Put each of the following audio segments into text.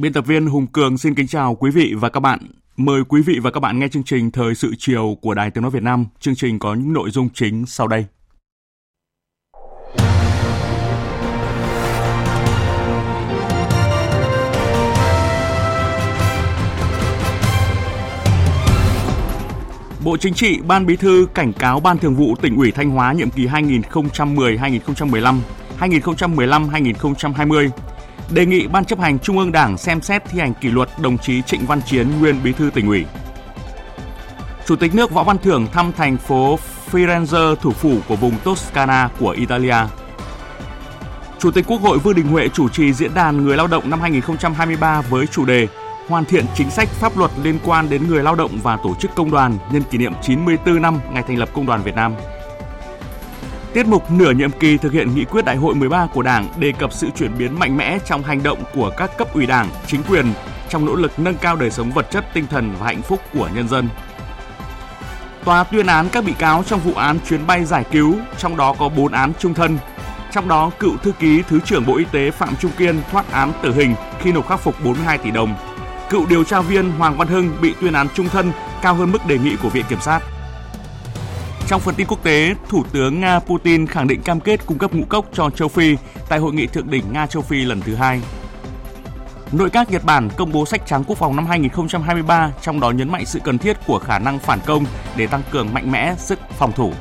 Biên tập viên Hùng Cường xin kính chào quý vị và các bạn. Mời quý vị và các bạn nghe chương trình Thời sự chiều của Đài Tiếng Nói Việt Nam. Chương trình có những nội dung chính sau đây. Bộ Chính trị, Ban Bí thư cảnh cáo Ban Thường vụ tỉnh ủy Thanh Hóa nhiệm kỳ 2010-2015, 2015-2020 đề nghị Ban chấp hành Trung ương Đảng xem xét thi hành kỷ luật đồng chí Trịnh Văn Chiến, nguyên Bí thư tỉnh ủy. Chủ tịch nước Võ Văn Thưởng thăm thành phố Firenze, thủ phủ của vùng Toscana của Italia. Chủ tịch Quốc hội Vương Đình Huệ chủ trì diễn đàn người lao động năm 2023 với chủ đề hoàn thiện chính sách pháp luật liên quan đến người lao động và tổ chức công đoàn nhân kỷ niệm 94 năm ngày thành lập Công đoàn Việt Nam. Tiết mục nửa nhiệm kỳ thực hiện nghị quyết đại hội 13 của Đảng đề cập sự chuyển biến mạnh mẽ trong hành động của các cấp ủy Đảng, chính quyền trong nỗ lực nâng cao đời sống vật chất, tinh thần và hạnh phúc của nhân dân. Tòa tuyên án các bị cáo trong vụ án chuyến bay giải cứu, trong đó có 4 án trung thân. Trong đó, cựu thư ký Thứ trưởng Bộ Y tế Phạm Trung Kiên thoát án tử hình khi nộp khắc phục 42 tỷ đồng. Cựu điều tra viên Hoàng Văn Hưng bị tuyên án trung thân cao hơn mức đề nghị của Viện Kiểm sát. Trong phần tin quốc tế, Thủ tướng Nga Putin khẳng định cam kết cung cấp ngũ cốc cho châu Phi tại hội nghị thượng đỉnh Nga châu Phi lần thứ hai. Nội các Nhật Bản công bố sách trắng quốc phòng năm 2023, trong đó nhấn mạnh sự cần thiết của khả năng phản công để tăng cường mạnh mẽ sức phòng thủ.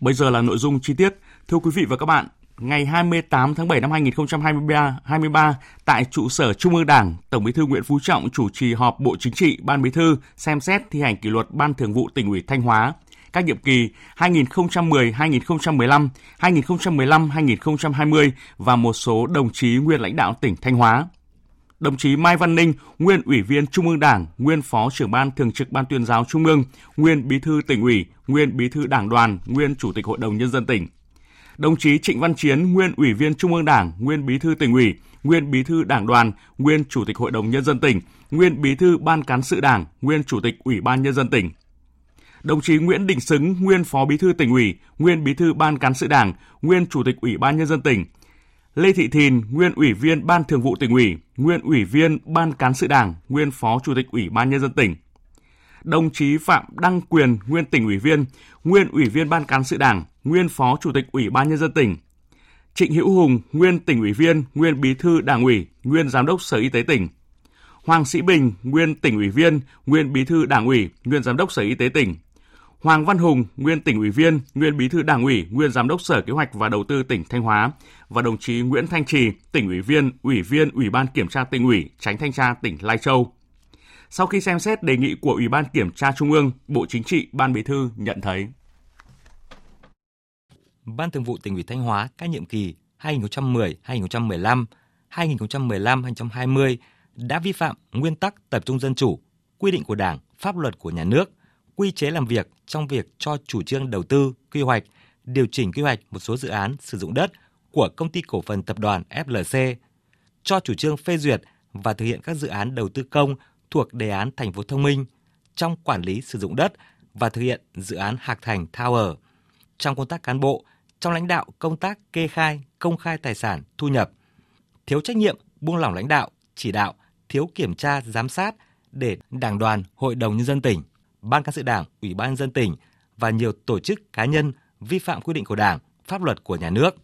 Bây giờ là nội dung chi tiết. Thưa quý vị và các bạn, ngày 28 tháng 7 năm 2023, 23 tại trụ sở Trung ương Đảng, Tổng Bí thư Nguyễn Phú Trọng chủ trì họp Bộ Chính trị, Ban Bí thư xem xét thi hành kỷ luật Ban Thường vụ tỉnh ủy Thanh Hóa các nhiệm kỳ 2010-2015, 2015-2020 và một số đồng chí nguyên lãnh đạo tỉnh Thanh Hóa. Đồng chí Mai Văn Ninh, nguyên Ủy viên Trung ương Đảng, nguyên Phó trưởng ban Thường trực Ban Tuyên giáo Trung ương, nguyên Bí thư tỉnh ủy, nguyên Bí thư Đảng đoàn, nguyên Chủ tịch Hội đồng Nhân dân tỉnh đồng chí Trịnh Văn Chiến, nguyên Ủy viên Trung ương Đảng, nguyên Bí thư tỉnh ủy, nguyên Bí thư Đảng đoàn, nguyên Chủ tịch Hội đồng Nhân dân tỉnh, nguyên Bí thư Ban cán sự Đảng, nguyên Chủ tịch Ủy ban Nhân dân tỉnh. Đồng chí Nguyễn Đình Xứng, nguyên Phó Bí thư tỉnh ủy, nguyên Bí thư Ban cán sự Đảng, nguyên Chủ tịch Ủy ban Nhân dân tỉnh. Lê Thị Thìn, nguyên Ủy viên Ban Thường vụ tỉnh ủy, nguyên Ủy viên Ban cán sự Đảng, nguyên Phó Chủ tịch Ủy ban Nhân dân tỉnh đồng chí Phạm Đăng Quyền, nguyên tỉnh ủy viên, nguyên ủy viên ban cán sự Đảng, nguyên phó chủ tịch Ủy ban nhân dân tỉnh. Trịnh Hữu Hùng, nguyên tỉnh ủy viên, nguyên bí thư Đảng ủy, nguyên giám đốc Sở Y tế tỉnh. Hoàng Sĩ Bình, nguyên tỉnh ủy viên, nguyên bí thư Đảng ủy, nguyên giám đốc Sở Y tế tỉnh. Hoàng Văn Hùng, nguyên tỉnh ủy viên, nguyên bí thư Đảng ủy, nguyên giám đốc Sở Kế hoạch và Đầu tư tỉnh Thanh Hóa và đồng chí Nguyễn Thanh Trì, tỉnh ủy viên, ủy viên Ủy ban Kiểm tra tỉnh ủy, tránh thanh tra tỉnh Lai Châu. Sau khi xem xét đề nghị của Ủy ban Kiểm tra Trung ương, Bộ Chính trị, Ban Bí thư nhận thấy. Ban Thường vụ tỉnh ủy Thanh Hóa các nhiệm kỳ 2010-2015, 2015-2020 đã vi phạm nguyên tắc tập trung dân chủ, quy định của Đảng, pháp luật của nhà nước, quy chế làm việc trong việc cho chủ trương đầu tư, quy hoạch, điều chỉnh quy hoạch một số dự án sử dụng đất của công ty cổ phần tập đoàn FLC, cho chủ trương phê duyệt và thực hiện các dự án đầu tư công thuộc đề án thành phố thông minh trong quản lý sử dụng đất và thực hiện dự án Hạc Thành Tower. Trong công tác cán bộ, trong lãnh đạo công tác kê khai, công khai tài sản, thu nhập, thiếu trách nhiệm, buông lỏng lãnh đạo, chỉ đạo, thiếu kiểm tra, giám sát để Đảng đoàn, Hội đồng nhân dân tỉnh, Ban cán sự Đảng, Ủy ban nhân dân tỉnh và nhiều tổ chức cá nhân vi phạm quy định của Đảng, pháp luật của nhà nước.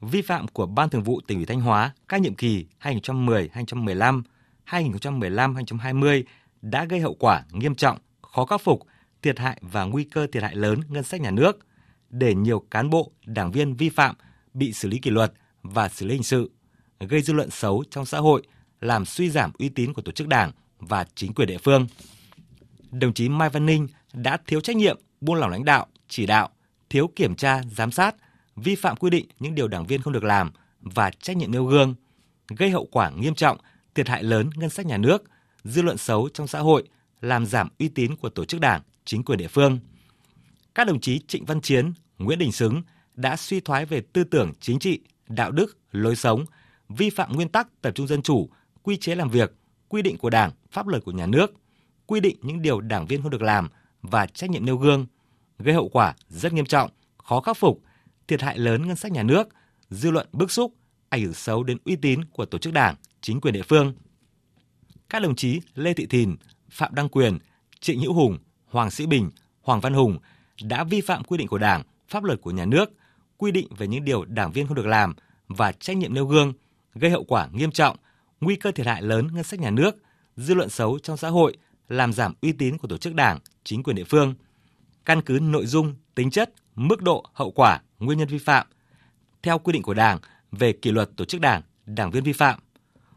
Vi phạm của Ban Thường vụ tỉnh ủy Thanh Hóa các nhiệm kỳ 2010-2015, 2015-2020 đã gây hậu quả nghiêm trọng, khó khắc phục thiệt hại và nguy cơ thiệt hại lớn ngân sách nhà nước, để nhiều cán bộ, đảng viên vi phạm bị xử lý kỷ luật và xử lý hình sự, gây dư luận xấu trong xã hội, làm suy giảm uy tín của tổ chức đảng và chính quyền địa phương. Đồng chí Mai Văn Ninh đã thiếu trách nhiệm, buông lỏng lãnh đạo, chỉ đạo, thiếu kiểm tra, giám sát, vi phạm quy định những điều đảng viên không được làm và trách nhiệm nêu gương, gây hậu quả nghiêm trọng, thiệt hại lớn ngân sách nhà nước, dư luận xấu trong xã hội, làm giảm uy tín của tổ chức đảng, chính quyền địa phương. Các đồng chí Trịnh Văn Chiến, Nguyễn Đình Xứng đã suy thoái về tư tưởng chính trị, đạo đức, lối sống, vi phạm nguyên tắc tập trung dân chủ, quy chế làm việc, quy định của Đảng, pháp luật của nhà nước, quy định những điều đảng viên không được làm và trách nhiệm nêu gương, gây hậu quả rất nghiêm trọng, khó khắc phục, thiệt hại lớn ngân sách nhà nước, dư luận bức xúc, ảnh hưởng xấu đến uy tín của tổ chức đảng, chính quyền địa phương. Các đồng chí Lê Thị Thìn, Phạm Đăng Quyền, Trịnh Hữu Hùng, Hoàng Sĩ Bình, Hoàng Văn Hùng đã vi phạm quy định của Đảng, pháp luật của nhà nước, quy định về những điều đảng viên không được làm và trách nhiệm nêu gương, gây hậu quả nghiêm trọng, nguy cơ thiệt hại lớn ngân sách nhà nước, dư luận xấu trong xã hội, làm giảm uy tín của tổ chức đảng, chính quyền địa phương. Căn cứ nội dung, tính chất, mức độ, hậu quả, nguyên nhân vi phạm theo quy định của Đảng về kỷ luật tổ chức đảng, đảng viên vi phạm.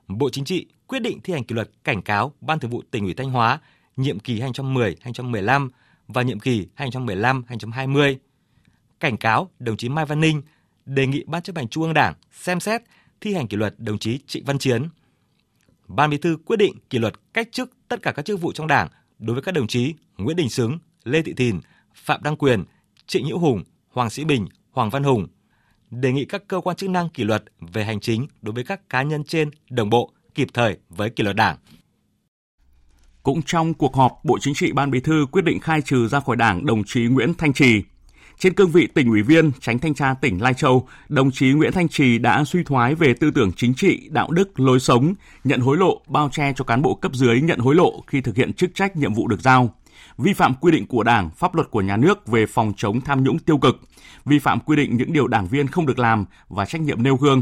Bộ Chính trị quyết định thi hành kỷ luật cảnh cáo Ban Thường vụ tỉnh ủy Thanh Hóa nhiệm kỳ 2010-2015 và nhiệm kỳ 2015-2020. Cảnh cáo đồng chí Mai Văn Ninh đề nghị Ban chấp hành Trung ương Đảng xem xét thi hành kỷ luật đồng chí Trịnh Văn Chiến. Ban Bí thư quyết định kỷ luật cách chức tất cả các chức vụ trong Đảng đối với các đồng chí Nguyễn Đình Xứng, Lê Thị Thìn, Phạm Đăng Quyền, Trịnh Hữu Hùng, Hoàng Sĩ Bình, Hoàng Văn Hùng. Đề nghị các cơ quan chức năng kỷ luật về hành chính đối với các cá nhân trên đồng bộ, kịp thời với kỷ luật Đảng. Cũng trong cuộc họp, Bộ Chính trị Ban Bí thư quyết định khai trừ ra khỏi Đảng đồng chí Nguyễn Thanh Trì. Trên cương vị tỉnh ủy viên, tránh thanh tra tỉnh Lai Châu, đồng chí Nguyễn Thanh Trì đã suy thoái về tư tưởng chính trị, đạo đức, lối sống, nhận hối lộ, bao che cho cán bộ cấp dưới nhận hối lộ khi thực hiện chức trách nhiệm vụ được giao, vi phạm quy định của Đảng, pháp luật của nhà nước về phòng chống tham nhũng tiêu cực, vi phạm quy định những điều đảng viên không được làm và trách nhiệm nêu gương,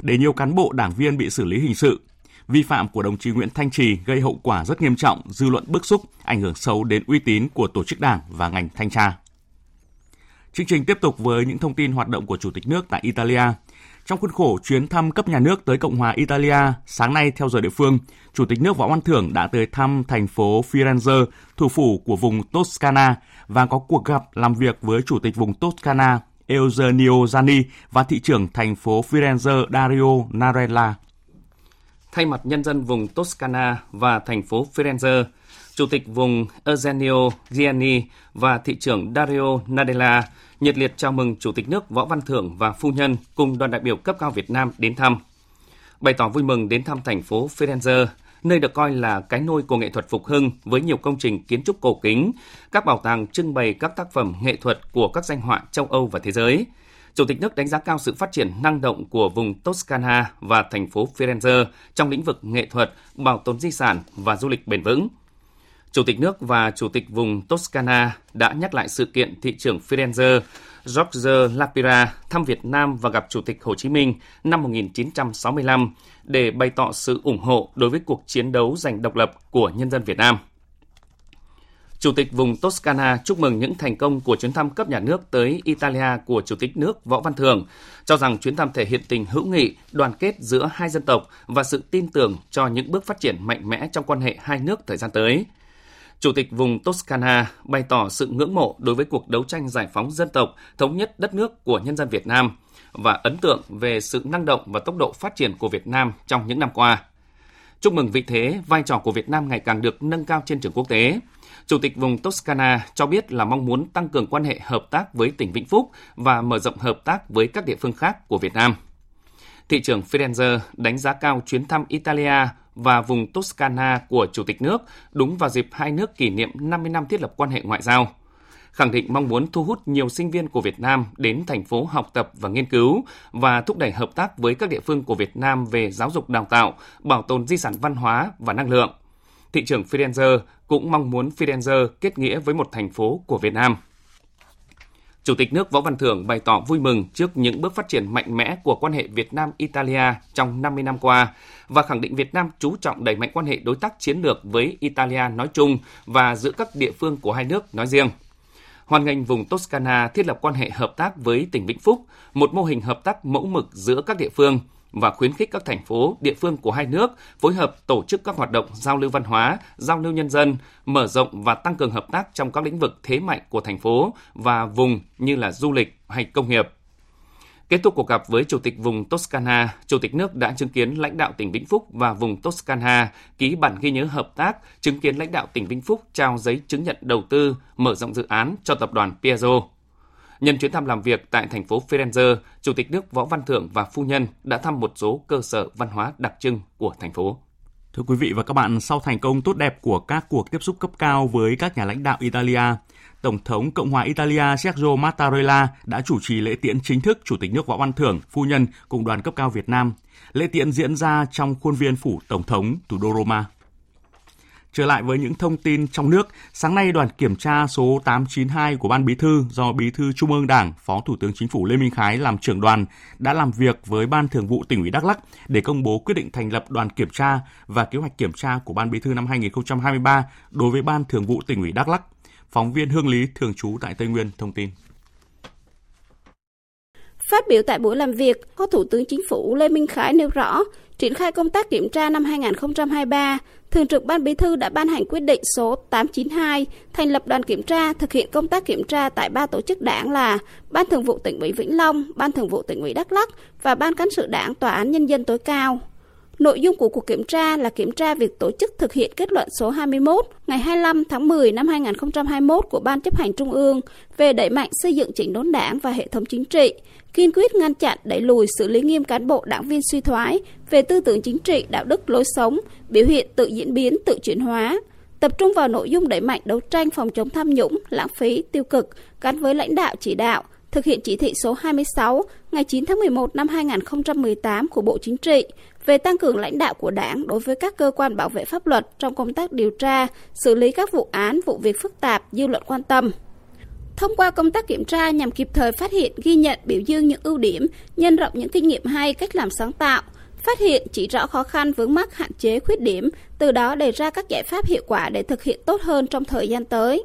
để nhiều cán bộ đảng viên bị xử lý hình sự, vi phạm của đồng chí Nguyễn Thanh Trì gây hậu quả rất nghiêm trọng, dư luận bức xúc, ảnh hưởng xấu đến uy tín của tổ chức đảng và ngành thanh tra. Chương trình tiếp tục với những thông tin hoạt động của Chủ tịch nước tại Italia. Trong khuôn khổ chuyến thăm cấp nhà nước tới Cộng hòa Italia, sáng nay theo giờ địa phương, Chủ tịch nước Võ Văn Thưởng đã tới thăm thành phố Firenze, thủ phủ của vùng Toscana và có cuộc gặp làm việc với Chủ tịch vùng Toscana Eugenio Zani và thị trưởng thành phố Firenze Dario Narella. Thay mặt nhân dân vùng Toscana và thành phố Firenze, Chủ tịch vùng Eugenio Gianni và thị trưởng Dario Nadella nhiệt liệt chào mừng Chủ tịch nước Võ Văn Thưởng và phu nhân cùng đoàn đại biểu cấp cao Việt Nam đến thăm. Bày tỏ vui mừng đến thăm thành phố Firenze, nơi được coi là cái nôi của nghệ thuật phục hưng với nhiều công trình kiến trúc cổ kính, các bảo tàng trưng bày các tác phẩm nghệ thuật của các danh họa châu Âu và thế giới. Chủ tịch nước đánh giá cao sự phát triển năng động của vùng Toscana và thành phố Firenze trong lĩnh vực nghệ thuật, bảo tồn di sản và du lịch bền vững – Chủ tịch nước và Chủ tịch vùng Toscana đã nhắc lại sự kiện thị trưởng Firenze George Lapira thăm Việt Nam và gặp Chủ tịch Hồ Chí Minh năm 1965 để bày tỏ sự ủng hộ đối với cuộc chiến đấu giành độc lập của nhân dân Việt Nam. Chủ tịch vùng Toscana chúc mừng những thành công của chuyến thăm cấp nhà nước tới Italia của Chủ tịch nước Võ Văn Thường, cho rằng chuyến thăm thể hiện tình hữu nghị, đoàn kết giữa hai dân tộc và sự tin tưởng cho những bước phát triển mạnh mẽ trong quan hệ hai nước thời gian tới – Chủ tịch vùng Toscana bày tỏ sự ngưỡng mộ đối với cuộc đấu tranh giải phóng dân tộc, thống nhất đất nước của nhân dân Việt Nam và ấn tượng về sự năng động và tốc độ phát triển của Việt Nam trong những năm qua. Chúc mừng vị thế, vai trò của Việt Nam ngày càng được nâng cao trên trường quốc tế. Chủ tịch vùng Toscana cho biết là mong muốn tăng cường quan hệ hợp tác với tỉnh Vĩnh Phúc và mở rộng hợp tác với các địa phương khác của Việt Nam. Thị trưởng Firenze đánh giá cao chuyến thăm Italia và vùng Toscana của Chủ tịch nước đúng vào dịp hai nước kỷ niệm 50 năm thiết lập quan hệ ngoại giao. Khẳng định mong muốn thu hút nhiều sinh viên của Việt Nam đến thành phố học tập và nghiên cứu và thúc đẩy hợp tác với các địa phương của Việt Nam về giáo dục đào tạo, bảo tồn di sản văn hóa và năng lượng. Thị trưởng Firenze cũng mong muốn Firenze kết nghĩa với một thành phố của Việt Nam. Chủ tịch nước Võ Văn Thưởng bày tỏ vui mừng trước những bước phát triển mạnh mẽ của quan hệ Việt Nam-Italia trong 50 năm qua và khẳng định Việt Nam chú trọng đẩy mạnh quan hệ đối tác chiến lược với Italia nói chung và giữa các địa phương của hai nước nói riêng. Hoàn ngành vùng Toscana thiết lập quan hệ hợp tác với tỉnh Vĩnh Phúc, một mô hình hợp tác mẫu mực giữa các địa phương – và khuyến khích các thành phố, địa phương của hai nước phối hợp tổ chức các hoạt động giao lưu văn hóa, giao lưu nhân dân, mở rộng và tăng cường hợp tác trong các lĩnh vực thế mạnh của thành phố và vùng như là du lịch hay công nghiệp. Kết thúc cuộc gặp với Chủ tịch vùng Toscana, Chủ tịch nước đã chứng kiến lãnh đạo tỉnh Vĩnh Phúc và vùng Toscana ký bản ghi nhớ hợp tác, chứng kiến lãnh đạo tỉnh Vĩnh Phúc trao giấy chứng nhận đầu tư mở rộng dự án cho tập đoàn Piaggio. Nhân chuyến thăm làm việc tại thành phố Firenze, Chủ tịch nước Võ Văn Thưởng và phu nhân đã thăm một số cơ sở văn hóa đặc trưng của thành phố. Thưa quý vị và các bạn, sau thành công tốt đẹp của các cuộc tiếp xúc cấp cao với các nhà lãnh đạo Italia, Tổng thống Cộng hòa Italia Sergio Mattarella đã chủ trì lễ tiễn chính thức Chủ tịch nước Võ Văn Thưởng, phu nhân cùng đoàn cấp cao Việt Nam. Lễ tiễn diễn ra trong khuôn viên phủ Tổng thống thủ đô Roma. Trở lại với những thông tin trong nước, sáng nay đoàn kiểm tra số 892 của Ban Bí thư do Bí thư Trung ương Đảng, Phó Thủ tướng Chính phủ Lê Minh Khái làm trưởng đoàn đã làm việc với Ban Thường vụ tỉnh ủy Đắk Lắk để công bố quyết định thành lập đoàn kiểm tra và kế hoạch kiểm tra của Ban Bí thư năm 2023 đối với Ban Thường vụ tỉnh ủy Đắk Lắk. Phóng viên Hương Lý thường trú tại Tây Nguyên thông tin. Phát biểu tại buổi làm việc, Phó Thủ tướng Chính phủ Lê Minh Khái nêu rõ, triển khai công tác kiểm tra năm 2023, Thường trực Ban Bí thư đã ban hành quyết định số 892 thành lập đoàn kiểm tra thực hiện công tác kiểm tra tại ba tổ chức đảng là Ban Thường vụ tỉnh ủy Vĩnh Long, Ban Thường vụ tỉnh ủy Đắk Lắk và Ban cán sự Đảng Tòa án nhân dân tối cao. Nội dung của cuộc kiểm tra là kiểm tra việc tổ chức thực hiện kết luận số 21 ngày 25 tháng 10 năm 2021 của Ban chấp hành Trung ương về đẩy mạnh xây dựng chỉnh đốn đảng và hệ thống chính trị, kiên quyết ngăn chặn đẩy lùi xử lý nghiêm cán bộ đảng viên suy thoái về tư tưởng chính trị, đạo đức, lối sống, biểu hiện tự diễn biến, tự chuyển hóa, tập trung vào nội dung đẩy mạnh đấu tranh phòng chống tham nhũng, lãng phí, tiêu cực gắn với lãnh đạo chỉ đạo, thực hiện chỉ thị số 26 ngày 9 tháng 11 năm 2018 của Bộ Chính trị về tăng cường lãnh đạo của Đảng đối với các cơ quan bảo vệ pháp luật trong công tác điều tra, xử lý các vụ án, vụ việc phức tạp dư luận quan tâm. Thông qua công tác kiểm tra nhằm kịp thời phát hiện, ghi nhận, biểu dương những ưu điểm, nhân rộng những kinh nghiệm hay, cách làm sáng tạo, phát hiện chỉ rõ khó khăn vướng mắc hạn chế khuyết điểm, từ đó đề ra các giải pháp hiệu quả để thực hiện tốt hơn trong thời gian tới.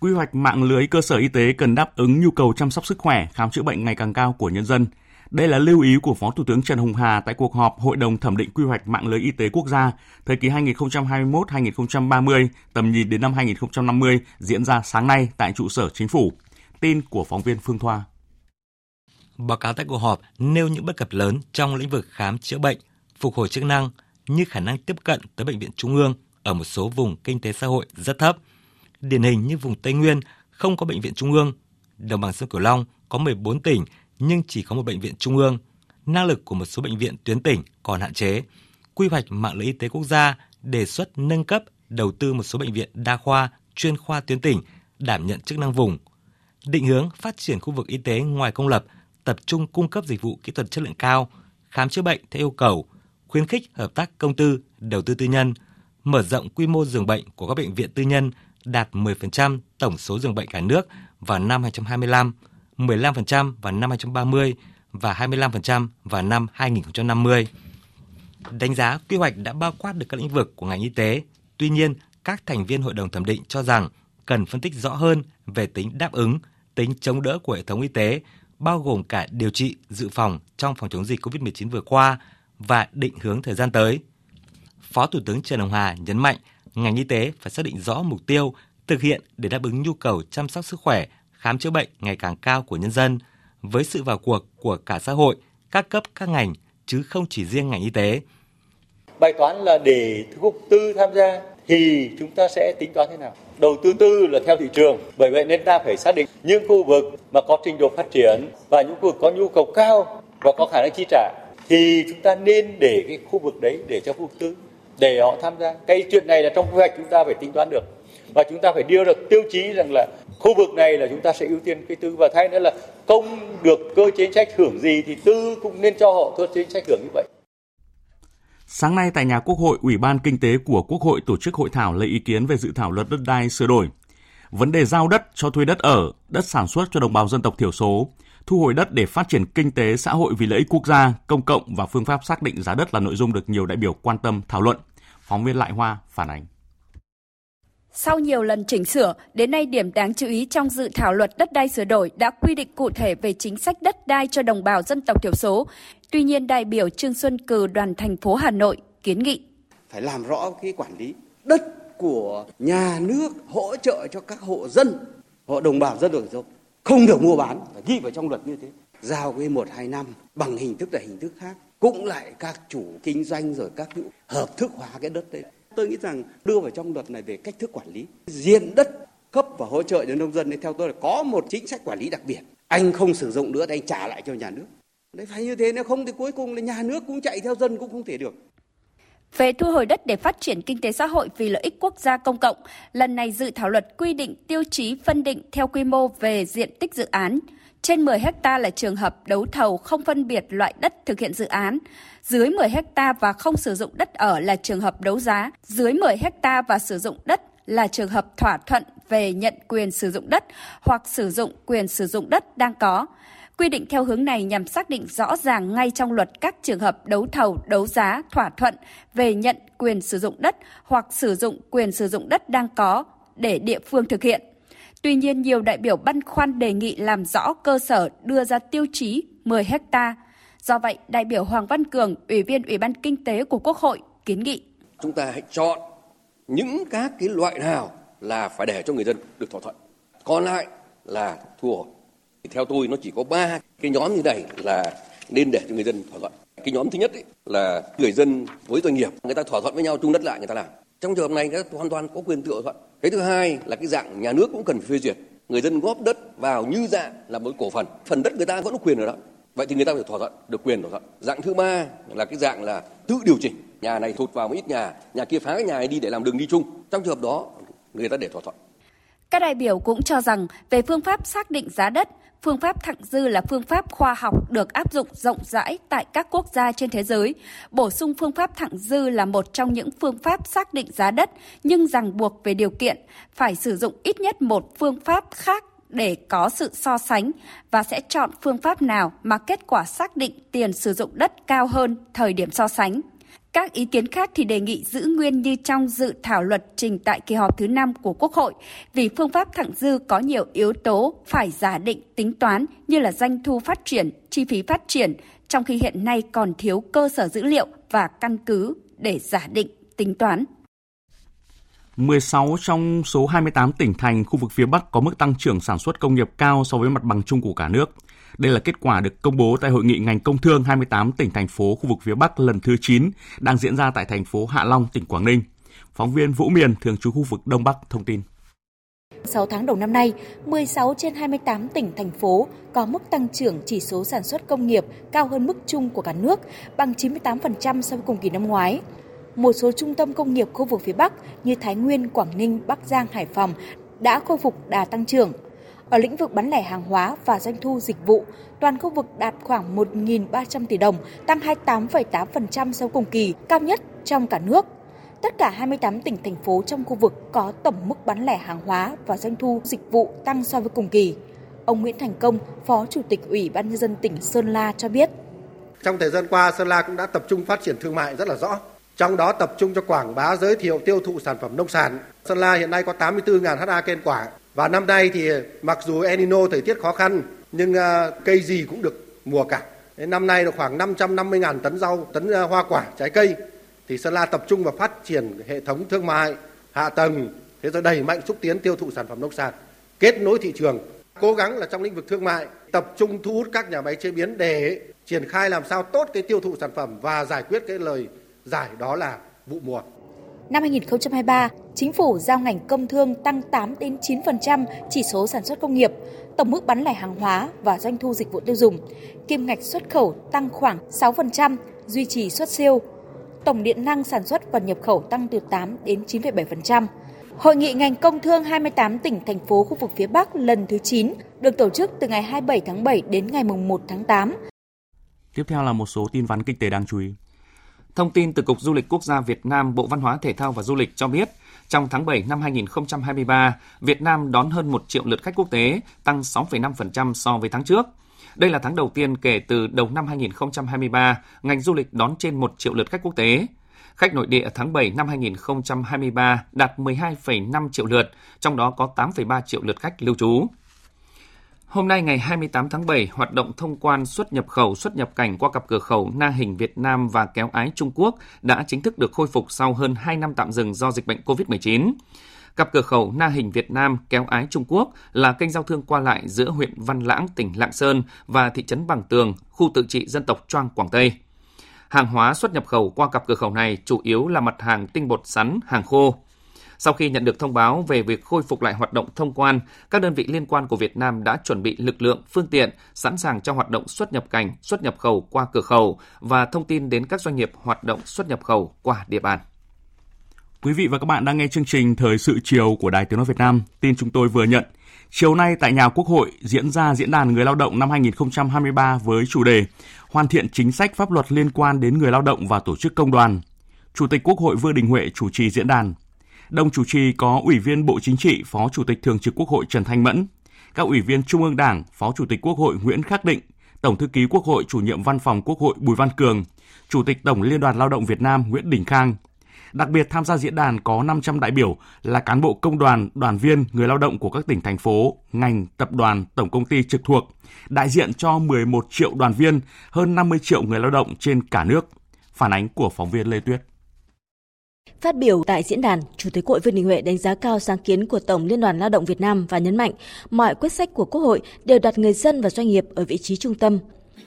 Quy hoạch mạng lưới cơ sở y tế cần đáp ứng nhu cầu chăm sóc sức khỏe, khám chữa bệnh ngày càng cao của nhân dân – đây là lưu ý của Phó Thủ tướng Trần Hồng Hà tại cuộc họp Hội đồng thẩm định quy hoạch mạng lưới y tế quốc gia thời kỳ 2021-2030, tầm nhìn đến năm 2050 diễn ra sáng nay tại trụ sở chính phủ. Tin của phóng viên Phương Thoa. Báo cáo tại cuộc họp nêu những bất cập lớn trong lĩnh vực khám chữa bệnh, phục hồi chức năng như khả năng tiếp cận tới bệnh viện trung ương ở một số vùng kinh tế xã hội rất thấp. Điển hình như vùng Tây Nguyên không có bệnh viện trung ương, đồng bằng sông Cửu Long có 14 tỉnh nhưng chỉ có một bệnh viện trung ương. Năng lực của một số bệnh viện tuyến tỉnh còn hạn chế. Quy hoạch mạng lưới y tế quốc gia đề xuất nâng cấp đầu tư một số bệnh viện đa khoa, chuyên khoa tuyến tỉnh đảm nhận chức năng vùng. Định hướng phát triển khu vực y tế ngoài công lập, tập trung cung cấp dịch vụ kỹ thuật chất lượng cao, khám chữa bệnh theo yêu cầu, khuyến khích hợp tác công tư, đầu tư tư nhân, mở rộng quy mô giường bệnh của các bệnh viện tư nhân đạt 10% tổng số giường bệnh cả nước vào năm 2025 15% vào năm 2030 và 25% vào năm 2050. Đánh giá quy hoạch đã bao quát được các lĩnh vực của ngành y tế. Tuy nhiên, các thành viên hội đồng thẩm định cho rằng cần phân tích rõ hơn về tính đáp ứng, tính chống đỡ của hệ thống y tế, bao gồm cả điều trị, dự phòng trong phòng chống dịch COVID-19 vừa qua và định hướng thời gian tới. Phó Thủ tướng Trần Hồng Hà nhấn mạnh ngành y tế phải xác định rõ mục tiêu thực hiện để đáp ứng nhu cầu chăm sóc sức khỏe khám chữa bệnh ngày càng cao của nhân dân với sự vào cuộc của cả xã hội, các cấp các ngành chứ không chỉ riêng ngành y tế. Bài toán là để thu hút tư tham gia thì chúng ta sẽ tính toán thế nào? Đầu tư tư là theo thị trường, bởi vậy nên ta phải xác định những khu vực mà có trình độ phát triển và những khu vực có nhu cầu cao và có khả năng chi trả thì chúng ta nên để cái khu vực đấy để cho khu vực tư để họ tham gia. Cái chuyện này là trong quy hoạch chúng ta phải tính toán được và chúng ta phải đưa được tiêu chí rằng là khu vực này là chúng ta sẽ ưu tiên cái tư và thay nữa là công được cơ chế chính sách hưởng gì thì tư cũng nên cho họ cơ chế chính sách hưởng như vậy. Sáng nay tại nhà Quốc hội, Ủy ban Kinh tế của Quốc hội tổ chức hội thảo lấy ý kiến về dự thảo luật đất đai sửa đổi. vấn đề giao đất cho thuê đất ở, đất sản xuất cho đồng bào dân tộc thiểu số, thu hồi đất để phát triển kinh tế xã hội vì lợi ích quốc gia, công cộng và phương pháp xác định giá đất là nội dung được nhiều đại biểu quan tâm thảo luận. Phóng viên Lại Hoa phản ánh. Sau nhiều lần chỉnh sửa, đến nay điểm đáng chú ý trong dự thảo luật đất đai sửa đổi đã quy định cụ thể về chính sách đất đai cho đồng bào dân tộc thiểu số. Tuy nhiên, đại biểu Trương Xuân Cừ đoàn thành phố Hà Nội kiến nghị phải làm rõ cái quản lý đất của nhà nước hỗ trợ cho các hộ dân, hộ đồng bào dân tộc thiểu số không được mua bán phải ghi vào trong luật như thế. Giao cái một hai năm bằng hình thức là hình thức khác cũng lại các chủ kinh doanh rồi các hợp thức hóa cái đất đấy Tôi nghĩ rằng đưa vào trong luật này về cách thức quản lý, diện đất cấp và hỗ trợ cho nông dân thì theo tôi là có một chính sách quản lý đặc biệt. Anh không sử dụng nữa thì anh trả lại cho nhà nước. Đấy phải như thế nếu không thì cuối cùng là nhà nước cũng chạy theo dân cũng không thể được. Về thu hồi đất để phát triển kinh tế xã hội vì lợi ích quốc gia công cộng, lần này dự thảo luật quy định tiêu chí phân định theo quy mô về diện tích dự án. Trên 10 hecta là trường hợp đấu thầu không phân biệt loại đất thực hiện dự án. Dưới 10 hecta và không sử dụng đất ở là trường hợp đấu giá. Dưới 10 hecta và sử dụng đất là trường hợp thỏa thuận về nhận quyền sử dụng đất hoặc sử dụng quyền sử dụng đất đang có. Quy định theo hướng này nhằm xác định rõ ràng ngay trong luật các trường hợp đấu thầu, đấu giá, thỏa thuận về nhận quyền sử dụng đất hoặc sử dụng quyền sử dụng đất đang có để địa phương thực hiện. Tuy nhiên, nhiều đại biểu băn khoăn đề nghị làm rõ cơ sở đưa ra tiêu chí 10 hecta. Do vậy, đại biểu Hoàng Văn Cường, Ủy viên Ủy ban Kinh tế của Quốc hội kiến nghị. Chúng ta hãy chọn những các cái loại nào là phải để cho người dân được thỏa thuận. Còn lại là thu hồi. Thì theo tôi nó chỉ có ba cái nhóm như này là nên để cho người dân thỏa thuận. Cái nhóm thứ nhất ấy là người dân với doanh nghiệp, người ta thỏa thuận với nhau chung đất lại người ta làm. Trong trường hợp này người hoàn toàn có quyền tự thỏa thuận. Cái thứ hai là cái dạng nhà nước cũng cần phê duyệt. Người dân góp đất vào như dạng là một cổ phần. Phần đất người ta vẫn có quyền ở đó. Vậy thì người ta phải thỏa thuận, được quyền thỏa thuận. Dạng thứ ba là cái dạng là tự điều chỉnh. Nhà này thụt vào một ít nhà, nhà kia phá cái nhà này đi để làm đường đi chung. Trong trường hợp đó, người ta để thỏa thuận. Các đại biểu cũng cho rằng về phương pháp xác định giá đất, phương pháp thặng dư là phương pháp khoa học được áp dụng rộng rãi tại các quốc gia trên thế giới. Bổ sung phương pháp thặng dư là một trong những phương pháp xác định giá đất, nhưng ràng buộc về điều kiện phải sử dụng ít nhất một phương pháp khác để có sự so sánh và sẽ chọn phương pháp nào mà kết quả xác định tiền sử dụng đất cao hơn thời điểm so sánh. Các ý kiến khác thì đề nghị giữ nguyên như trong dự thảo luật trình tại kỳ họp thứ 5 của Quốc hội vì phương pháp thẳng dư có nhiều yếu tố phải giả định tính toán như là doanh thu phát triển, chi phí phát triển, trong khi hiện nay còn thiếu cơ sở dữ liệu và căn cứ để giả định tính toán. 16 trong số 28 tỉnh thành khu vực phía Bắc có mức tăng trưởng sản xuất công nghiệp cao so với mặt bằng chung của cả nước. Đây là kết quả được công bố tại hội nghị ngành công thương 28 tỉnh thành phố khu vực phía Bắc lần thứ 9 đang diễn ra tại thành phố Hạ Long, tỉnh Quảng Ninh. Phóng viên Vũ Miền thường trú khu vực Đông Bắc thông tin. 6 tháng đầu năm nay, 16 trên 28 tỉnh, thành phố có mức tăng trưởng chỉ số sản xuất công nghiệp cao hơn mức chung của cả nước, bằng 98% so với cùng kỳ năm ngoái. Một số trung tâm công nghiệp khu vực phía Bắc như Thái Nguyên, Quảng Ninh, Bắc Giang, Hải Phòng đã khôi phục đà tăng trưởng. Ở lĩnh vực bán lẻ hàng hóa và doanh thu dịch vụ, toàn khu vực đạt khoảng 1.300 tỷ đồng, tăng 28,8% so cùng kỳ, cao nhất trong cả nước. Tất cả 28 tỉnh, thành phố trong khu vực có tổng mức bán lẻ hàng hóa và doanh thu dịch vụ tăng so với cùng kỳ. Ông Nguyễn Thành Công, Phó Chủ tịch Ủy ban Nhân dân tỉnh Sơn La cho biết. Trong thời gian qua, Sơn La cũng đã tập trung phát triển thương mại rất là rõ. Trong đó tập trung cho quảng bá giới thiệu tiêu thụ sản phẩm nông sản. Sơn La hiện nay có 84.000 ha cây quả. Và năm nay thì mặc dù El Nino thời tiết khó khăn nhưng à, cây gì cũng được mùa cả. Năm nay là khoảng 550.000 tấn rau, tấn à, hoa quả, trái cây thì Sơn La tập trung vào phát triển hệ thống thương mại, hạ tầng, thế rồi đẩy mạnh xúc tiến tiêu thụ sản phẩm nông sản, kết nối thị trường, cố gắng là trong lĩnh vực thương mại tập trung thu hút các nhà máy chế biến để triển khai làm sao tốt cái tiêu thụ sản phẩm và giải quyết cái lời giải đó là vụ mùa. Năm 2023, chính phủ giao ngành công thương tăng 8 đến 9% chỉ số sản xuất công nghiệp, tổng mức bán lẻ hàng hóa và doanh thu dịch vụ tiêu dùng. Kim ngạch xuất khẩu tăng khoảng 6%, duy trì xuất siêu tổng điện năng sản xuất và nhập khẩu tăng từ 8 đến 9,7%. Hội nghị ngành công thương 28 tỉnh, thành phố khu vực phía Bắc lần thứ 9 được tổ chức từ ngày 27 tháng 7 đến ngày 1 tháng 8. Tiếp theo là một số tin vắn kinh tế đáng chú ý. Thông tin từ Cục Du lịch Quốc gia Việt Nam, Bộ Văn hóa Thể thao và Du lịch cho biết, Trong tháng 7 năm 2023, Việt Nam đón hơn 1 triệu lượt khách quốc tế, tăng 6,5% so với tháng trước. Đây là tháng đầu tiên kể từ đầu năm 2023, ngành du lịch đón trên 1 triệu lượt khách quốc tế. Khách nội địa tháng 7 năm 2023 đạt 12,5 triệu lượt, trong đó có 8,3 triệu lượt khách lưu trú. Hôm nay ngày 28 tháng 7, hoạt động thông quan xuất nhập khẩu xuất nhập cảnh qua cặp cửa khẩu Na Hình Việt Nam và Kéo Ái Trung Quốc đã chính thức được khôi phục sau hơn 2 năm tạm dừng do dịch bệnh COVID-19. Cặp cửa khẩu Na Hình Việt Nam kéo ái Trung Quốc là kênh giao thương qua lại giữa huyện Văn Lãng, tỉnh Lạng Sơn và thị trấn Bằng Tường, khu tự trị dân tộc Choang, Quảng Tây. Hàng hóa xuất nhập khẩu qua cặp cửa khẩu này chủ yếu là mặt hàng tinh bột sắn, hàng khô. Sau khi nhận được thông báo về việc khôi phục lại hoạt động thông quan, các đơn vị liên quan của Việt Nam đã chuẩn bị lực lượng, phương tiện sẵn sàng cho hoạt động xuất nhập cảnh, xuất nhập khẩu qua cửa khẩu và thông tin đến các doanh nghiệp hoạt động xuất nhập khẩu qua địa bàn. Quý vị và các bạn đang nghe chương trình Thời sự chiều của Đài Tiếng Nói Việt Nam. Tin chúng tôi vừa nhận. Chiều nay tại nhà Quốc hội diễn ra Diễn đàn Người lao động năm 2023 với chủ đề Hoàn thiện chính sách pháp luật liên quan đến người lao động và tổ chức công đoàn. Chủ tịch Quốc hội Vương Đình Huệ chủ trì diễn đàn. Đồng chủ trì có Ủy viên Bộ Chính trị, Phó Chủ tịch Thường trực Quốc hội Trần Thanh Mẫn, các Ủy viên Trung ương Đảng, Phó Chủ tịch Quốc hội Nguyễn Khắc Định, Tổng thư ký Quốc hội Chủ nhiệm Văn phòng Quốc hội Bùi Văn Cường, Chủ tịch Tổng Liên đoàn Lao động Việt Nam Nguyễn Đình Khang, Đặc biệt tham gia diễn đàn có 500 đại biểu là cán bộ công đoàn, đoàn viên, người lao động của các tỉnh thành phố, ngành, tập đoàn, tổng công ty trực thuộc, đại diện cho 11 triệu đoàn viên, hơn 50 triệu người lao động trên cả nước. Phản ánh của phóng viên Lê Tuyết. Phát biểu tại diễn đàn, Chủ tịch Hội Vương Đình Huệ đánh giá cao sáng kiến của Tổng Liên đoàn Lao động Việt Nam và nhấn mạnh mọi quyết sách của Quốc hội đều đặt người dân và doanh nghiệp ở vị trí trung tâm.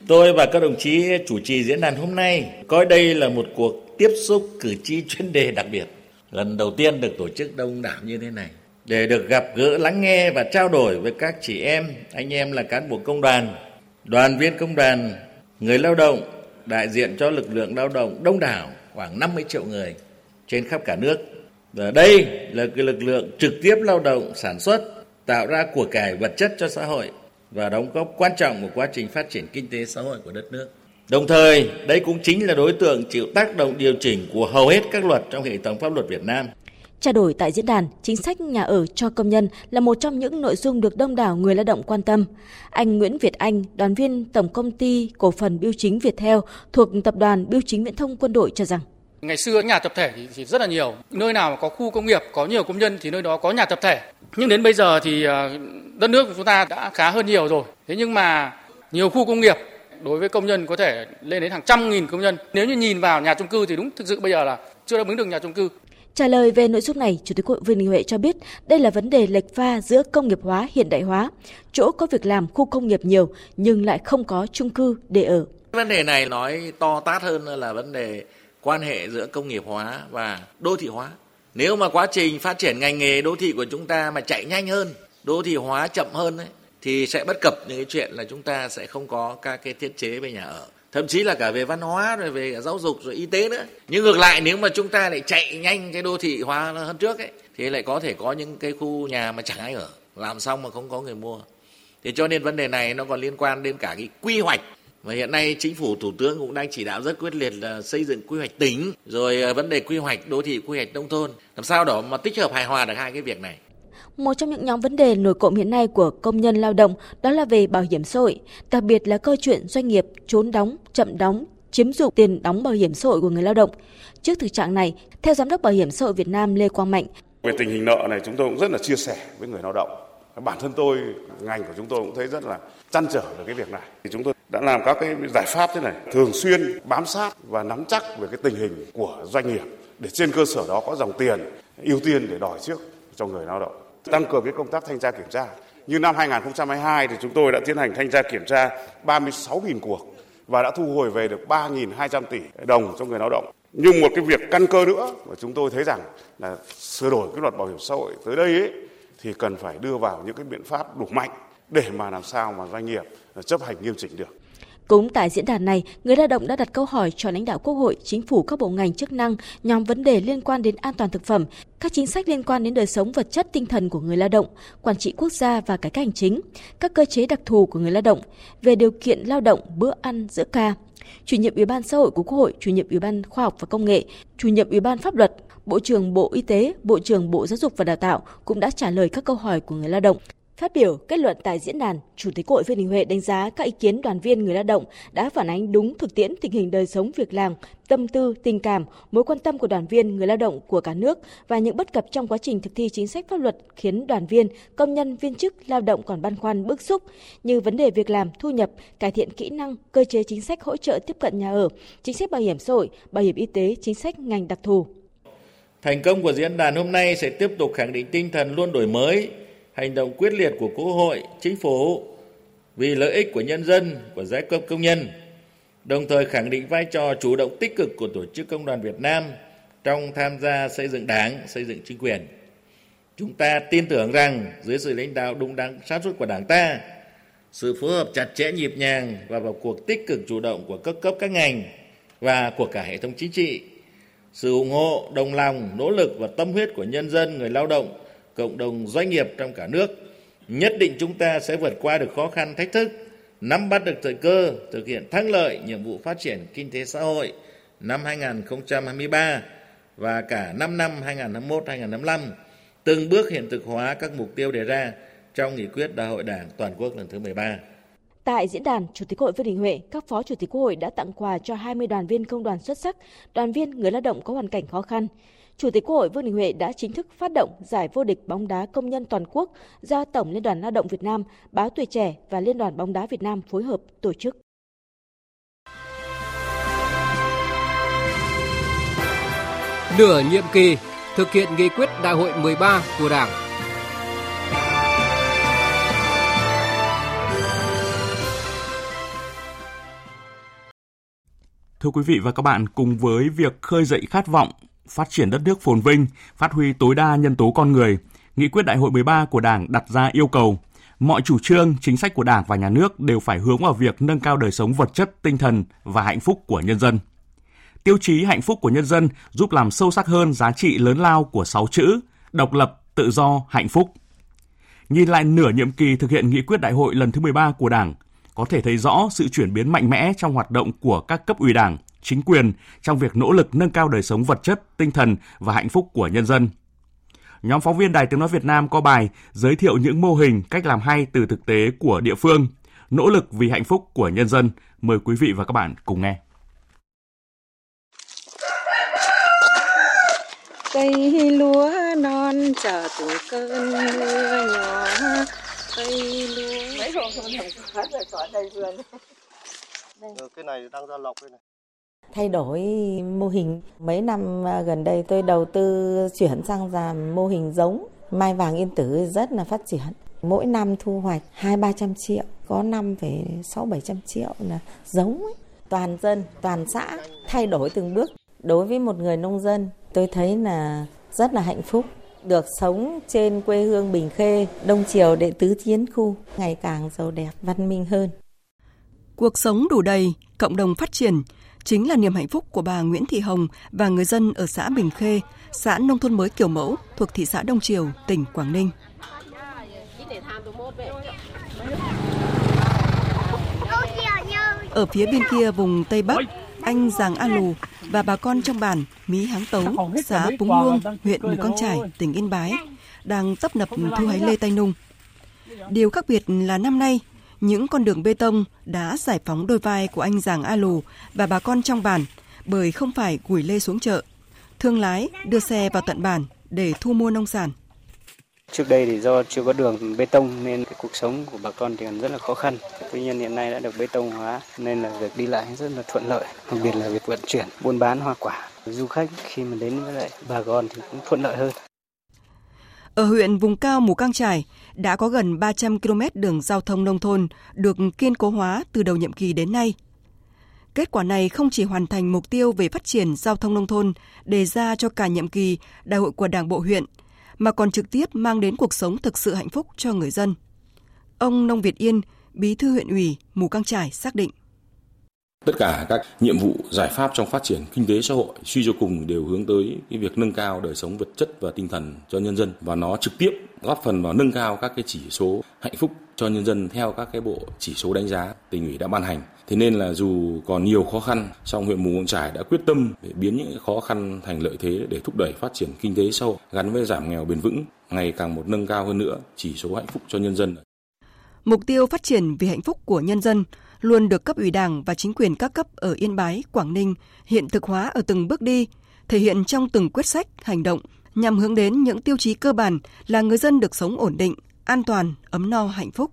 Tôi và các đồng chí chủ trì diễn đàn hôm nay coi đây là một cuộc tiếp xúc cử tri chuyên đề đặc biệt. Lần đầu tiên được tổ chức đông đảo như thế này để được gặp gỡ lắng nghe và trao đổi với các chị em, anh em là cán bộ công đoàn, đoàn viên công đoàn, người lao động, đại diện cho lực lượng lao động đông đảo khoảng 50 triệu người trên khắp cả nước. Và đây là cái lực lượng trực tiếp lao động sản xuất, tạo ra của cải vật chất cho xã hội và đóng góp quan trọng của quá trình phát triển kinh tế xã hội của đất nước. Đồng thời, đây cũng chính là đối tượng chịu tác động điều chỉnh của hầu hết các luật trong hệ thống pháp luật Việt Nam. Trao đổi tại diễn đàn, chính sách nhà ở cho công nhân là một trong những nội dung được đông đảo người lao động quan tâm. Anh Nguyễn Việt Anh, đoàn viên Tổng công ty Cổ phần Biêu chính Viettel thuộc Tập đoàn Biêu chính Viễn thông Quân đội cho rằng Ngày xưa nhà tập thể thì, rất là nhiều. Nơi nào mà có khu công nghiệp, có nhiều công nhân thì nơi đó có nhà tập thể. Nhưng đến bây giờ thì ờ, đất nước của chúng ta đã khá hơn nhiều rồi. Thế nhưng mà nhiều khu công nghiệp đối với công nhân có thể lên đến hàng trăm nghìn công nhân. Nếu như nhìn vào nhà chung cư thì đúng thực sự bây giờ là chưa đáp ứng được nhà chung cư. Trả lời về nội dung này, Chủ tịch Hội Vương Đình Huệ cho biết đây là vấn đề lệch pha giữa công nghiệp hóa hiện đại hóa, chỗ có việc làm khu công nghiệp nhiều nhưng lại không có chung cư để ở. Vấn đề này nói to tát hơn là vấn đề quan hệ giữa công nghiệp hóa và đô thị hóa. Nếu mà quá trình phát triển ngành nghề đô thị của chúng ta mà chạy nhanh hơn, đô thị hóa chậm hơn ấy, thì sẽ bất cập những cái chuyện là chúng ta sẽ không có các cái thiết chế về nhà ở. Thậm chí là cả về văn hóa rồi về giáo dục rồi y tế nữa. Nhưng ngược lại nếu mà chúng ta lại chạy nhanh cái đô thị hóa hơn trước ấy thì lại có thể có những cái khu nhà mà chẳng ai ở. Làm xong mà không có người mua. Thì cho nên vấn đề này nó còn liên quan đến cả cái quy hoạch và hiện nay chính phủ thủ tướng cũng đang chỉ đạo rất quyết liệt là xây dựng quy hoạch tỉnh rồi à, vấn đề quy hoạch đô thị quy hoạch nông thôn làm sao đó mà tích hợp hài hòa được hai cái việc này một trong những nhóm vấn đề nổi cộng hiện nay của công nhân lao động đó là về bảo hiểm xã hội, đặc biệt là câu chuyện doanh nghiệp trốn đóng, chậm đóng, chiếm dụng tiền đóng bảo hiểm xã hội của người lao động. Trước thực trạng này, theo Giám đốc Bảo hiểm xã hội Việt Nam Lê Quang Mạnh, về tình hình nợ này chúng tôi cũng rất là chia sẻ với người lao động. Bản thân tôi, ngành của chúng tôi cũng thấy rất là chăn trở về cái việc này. Thì chúng tôi đã làm các cái giải pháp thế này, thường xuyên bám sát và nắm chắc về cái tình hình của doanh nghiệp để trên cơ sở đó có dòng tiền ưu tiên để đòi trước cho người lao động tăng cường cái công tác thanh tra kiểm tra. Như năm 2022 thì chúng tôi đã tiến hành thanh tra kiểm tra 36.000 cuộc và đã thu hồi về được 3.200 tỷ đồng cho người lao động. Nhưng một cái việc căn cơ nữa mà chúng tôi thấy rằng là sửa đổi cái luật bảo hiểm xã hội tới đây ấy, thì cần phải đưa vào những cái biện pháp đủ mạnh để mà làm sao mà doanh nghiệp ờ, chấp hành nghiêm chỉnh được. Cũng tại diễn đàn này, người lao động đã đặt câu hỏi cho lãnh đạo Quốc hội, chính phủ các bộ ngành chức năng nhóm vấn đề liên quan đến an toàn thực phẩm, các chính sách liên quan đến đời sống vật chất tinh thần của người lao động, quản trị quốc gia và cải cách hành chính, các cơ chế đặc thù của người lao động, về điều kiện lao động bữa ăn giữa ca. Chủ nhiệm Ủy ban xã hội của Quốc hội, chủ nhiệm Ủy ban khoa học và công nghệ, chủ nhiệm Ủy ban pháp luật, Bộ trưởng Bộ Y tế, Bộ trưởng Bộ Giáo dục và Đào tạo cũng đã trả lời các câu hỏi của người lao động. Phát biểu kết luận tại diễn đàn, Chủ tịch Hội Vương Đình Huệ đánh giá các ý kiến đoàn viên người lao động đã phản ánh đúng thực tiễn tình hình đời sống việc làm, tâm tư, tình cảm, mối quan tâm của đoàn viên người lao động của cả nước và những bất cập trong quá trình thực thi chính sách pháp luật khiến đoàn viên, công nhân, viên chức lao động còn băn khoăn bức xúc như vấn đề việc làm, thu nhập, cải thiện kỹ năng, cơ chế chính sách hỗ trợ tiếp cận nhà ở, chính sách bảo hiểm xã hội, bảo hiểm y tế, chính sách ngành đặc thù. Thành công của diễn đàn hôm nay sẽ tiếp tục khẳng định tinh thần luôn đổi mới, hành động quyết liệt của Quốc hội, Chính phủ vì lợi ích của nhân dân, của giai cấp công nhân, đồng thời khẳng định vai trò chủ động tích cực của Tổ chức Công đoàn Việt Nam trong tham gia xây dựng Đảng, xây dựng chính quyền. Chúng ta tin tưởng rằng dưới sự lãnh đạo đúng đắn sát xuất của Đảng ta, sự phối hợp chặt chẽ nhịp nhàng và vào cuộc tích cực chủ động của các cấp các ngành và của cả hệ thống chính trị, sự ủng hộ, đồng lòng, nỗ lực và tâm huyết của nhân dân, người lao động cộng đồng doanh nghiệp trong cả nước, nhất định chúng ta sẽ vượt qua được khó khăn thách thức, nắm bắt được thời cơ, thực hiện thắng lợi nhiệm vụ phát triển kinh tế xã hội năm 2023 và cả 5 năm 2021-2025, từng bước hiện thực hóa các mục tiêu đề ra trong nghị quyết Đại hội Đảng toàn quốc lần thứ 13. Tại diễn đàn, Chủ tịch Hội Vương Đình Huệ, các phó chủ tịch Quốc hội đã tặng quà cho 20 đoàn viên công đoàn xuất sắc, đoàn viên người lao động có hoàn cảnh khó khăn. Chủ tịch Quốc hội Vương Đình Huệ đã chính thức phát động giải vô địch bóng đá công nhân toàn quốc do Tổng Liên đoàn Lao động Việt Nam, Báo Tuổi Trẻ và Liên đoàn bóng đá Việt Nam phối hợp tổ chức. Nửa nhiệm kỳ thực hiện nghị quyết Đại hội 13 của Đảng. Thưa quý vị và các bạn, cùng với việc khơi dậy khát vọng phát triển đất nước phồn vinh, phát huy tối đa nhân tố con người, Nghị quyết Đại hội 13 của Đảng đặt ra yêu cầu mọi chủ trương, chính sách của Đảng và nhà nước đều phải hướng vào việc nâng cao đời sống vật chất, tinh thần và hạnh phúc của nhân dân. Tiêu chí hạnh phúc của nhân dân giúp làm sâu sắc hơn giá trị lớn lao của sáu chữ độc lập, tự do, hạnh phúc. Nhìn lại nửa nhiệm kỳ thực hiện nghị quyết đại hội lần thứ 13 của Đảng, có thể thấy rõ sự chuyển biến mạnh mẽ trong hoạt động của các cấp ủy Đảng, chính quyền trong việc nỗ lực nâng cao đời sống vật chất, tinh thần và hạnh phúc của nhân dân. Nhóm phóng viên Đài Tiếng Nói Việt Nam có bài giới thiệu những mô hình cách làm hay từ thực tế của địa phương, nỗ lực vì hạnh phúc của nhân dân. Mời quý vị và các bạn cùng nghe. Cây lúa non chờ từ cơn mưa nhỏ, cây lúa. Mấy hôm thể phát rồi đây vườn. Đây. Cái này đang ra lọc đây này thay đổi mô hình. Mấy năm à, gần đây tôi đầu tư chuyển sang làm mô hình giống mai vàng yên tử rất là phát triển. Mỗi năm thu hoạch hai ba trăm triệu, có năm phải sáu bảy trăm triệu là giống ấy. Toàn dân, toàn xã thay đổi từng bước. Đối với một người nông dân, tôi thấy là rất là hạnh phúc được sống trên quê hương Bình Khê, Đông Triều đệ tứ chiến khu, ngày càng giàu đẹp, văn minh hơn. Cuộc sống đủ đầy, cộng đồng phát triển, chính là niềm hạnh phúc của bà Nguyễn Thị Hồng và người dân ở xã Bình Khê, xã nông thôn mới kiểu mẫu thuộc thị xã Đông Triều, tỉnh Quảng Ninh. Ở phía bên kia vùng Tây Bắc, anh Giàng A Lù và bà con trong bản Mí Háng Tấu, xã Púng Luông, huyện Mù Căng Trải, tỉnh Yên Bái, đang tấp nập thu hái lê tay nung. Điều khác biệt là năm nay, những con đường bê tông đã giải phóng đôi vai của anh Giàng A Lù và bà con trong bản bởi không phải gửi lê xuống chợ. Thương lái đưa xe vào tận bản để thu mua nông sản. Trước đây thì do chưa có đường bê tông nên cái cuộc sống của bà con thì còn rất là khó khăn. Tuy nhiên hiện nay đã được bê tông hóa nên là việc đi lại rất là thuận lợi, đặc biệt là việc vận chuyển, buôn bán hoa quả. Du khách khi mà đến với lại bà con thì cũng thuận lợi hơn. Ở huyện vùng cao Mù Căng Trải đã có gần 300 km đường giao thông nông thôn được kiên cố hóa từ đầu nhiệm kỳ đến nay. Kết quả này không chỉ hoàn thành mục tiêu về phát triển giao thông nông thôn đề ra cho cả nhiệm kỳ đại hội của Đảng bộ huyện, mà còn trực tiếp mang đến cuộc sống thực sự hạnh phúc cho người dân. Ông Nông Việt Yên, Bí thư huyện ủy Mù Căng Trải xác định. Tất cả các nhiệm vụ giải pháp trong phát triển kinh tế xã hội suy cho cùng đều hướng tới cái việc nâng cao đời sống vật chất và tinh thần cho nhân dân và nó trực tiếp góp phần vào nâng cao các cái chỉ số hạnh phúc cho nhân dân theo các cái bộ chỉ số đánh giá tỉnh ủy đã ban hành Thế nên là dù còn nhiều khó khăn, song huyện Mù Căng Trải đã quyết tâm để biến những khó khăn thành lợi thế để thúc đẩy phát triển kinh tế xã hội gắn với giảm nghèo bền vững, ngày càng một nâng cao hơn nữa chỉ số hạnh phúc cho nhân dân. Mục tiêu phát triển vì hạnh phúc của nhân dân luôn được cấp ủy Đảng và chính quyền các cấp ở Yên Bái, Quảng Ninh hiện thực hóa ở từng bước đi, thể hiện trong từng quyết sách, hành động nhằm hướng đến những tiêu chí cơ bản là người dân được sống ổn định, an toàn, ấm no, hạnh phúc.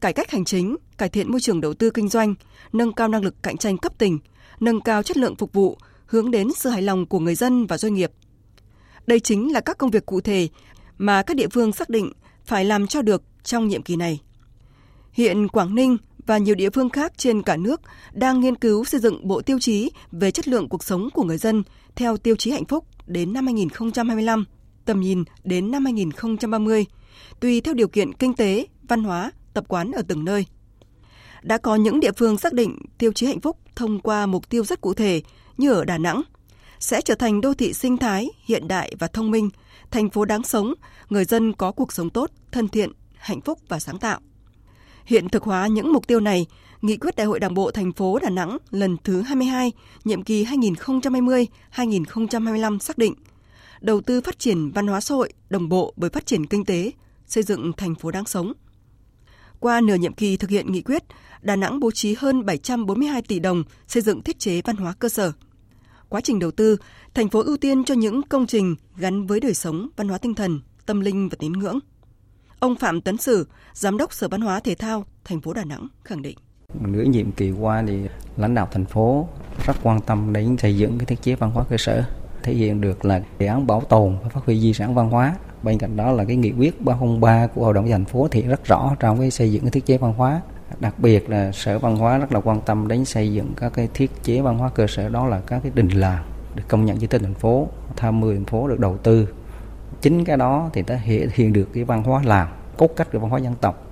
Cải cách hành chính, cải thiện môi trường đầu tư kinh doanh, nâng cao năng lực cạnh tranh cấp tỉnh, nâng cao chất lượng phục vụ, hướng đến sự hài lòng của người dân và doanh nghiệp. Đây chính là các công việc cụ thể mà các địa phương xác định phải làm cho được trong nhiệm kỳ này. Hiện Quảng Ninh và nhiều địa phương khác trên cả nước đang nghiên cứu xây dựng bộ tiêu chí về chất lượng cuộc sống của người dân theo tiêu chí hạnh phúc đến năm 2025, tầm nhìn đến năm 2030, tùy theo điều kiện kinh tế, văn hóa, tập quán ở từng nơi. Đã có những địa phương xác định tiêu chí hạnh phúc thông qua mục tiêu rất cụ thể như ở Đà Nẵng, sẽ trở thành đô thị sinh thái, hiện đại và thông minh, thành phố đáng sống, người dân có cuộc sống tốt, thân thiện, hạnh phúc và sáng tạo. Hiện thực hóa những mục tiêu này, Nghị quyết Đại hội Đảng bộ thành phố Đà Nẵng lần thứ 22, nhiệm kỳ 2020-2025 xác định đầu tư phát triển văn hóa xã hội đồng bộ với phát triển kinh tế, xây dựng thành phố đáng sống. Qua nửa nhiệm kỳ thực hiện nghị quyết, Đà Nẵng bố trí hơn 742 tỷ đồng xây dựng thiết chế văn hóa cơ sở. Quá trình đầu tư, thành phố ưu tiên cho những công trình gắn với đời sống, văn hóa tinh thần, tâm linh và tín ngưỡng. Ông Phạm Tấn Sử, Giám đốc Sở Văn hóa Thể thao thành phố Đà Nẵng khẳng định. Nửa nhiệm kỳ qua thì lãnh đạo thành phố rất quan tâm đến xây dựng cái thiết chế văn hóa cơ sở thể hiện được là đề án bảo tồn và phát huy di sản văn hóa. Bên cạnh đó là cái nghị quyết 303 của hội đồng thành phố thì rất rõ trong cái xây dựng cái thiết chế văn hóa. Đặc biệt là sở văn hóa rất là quan tâm đến xây dựng các cái thiết chế văn hóa cơ sở đó là các cái đình làng được công nhận di tích thành phố. Tham mưu thành phố được đầu tư chính cái đó thì ta hiện hiện được cái văn hóa làng cốt cách của văn hóa dân tộc.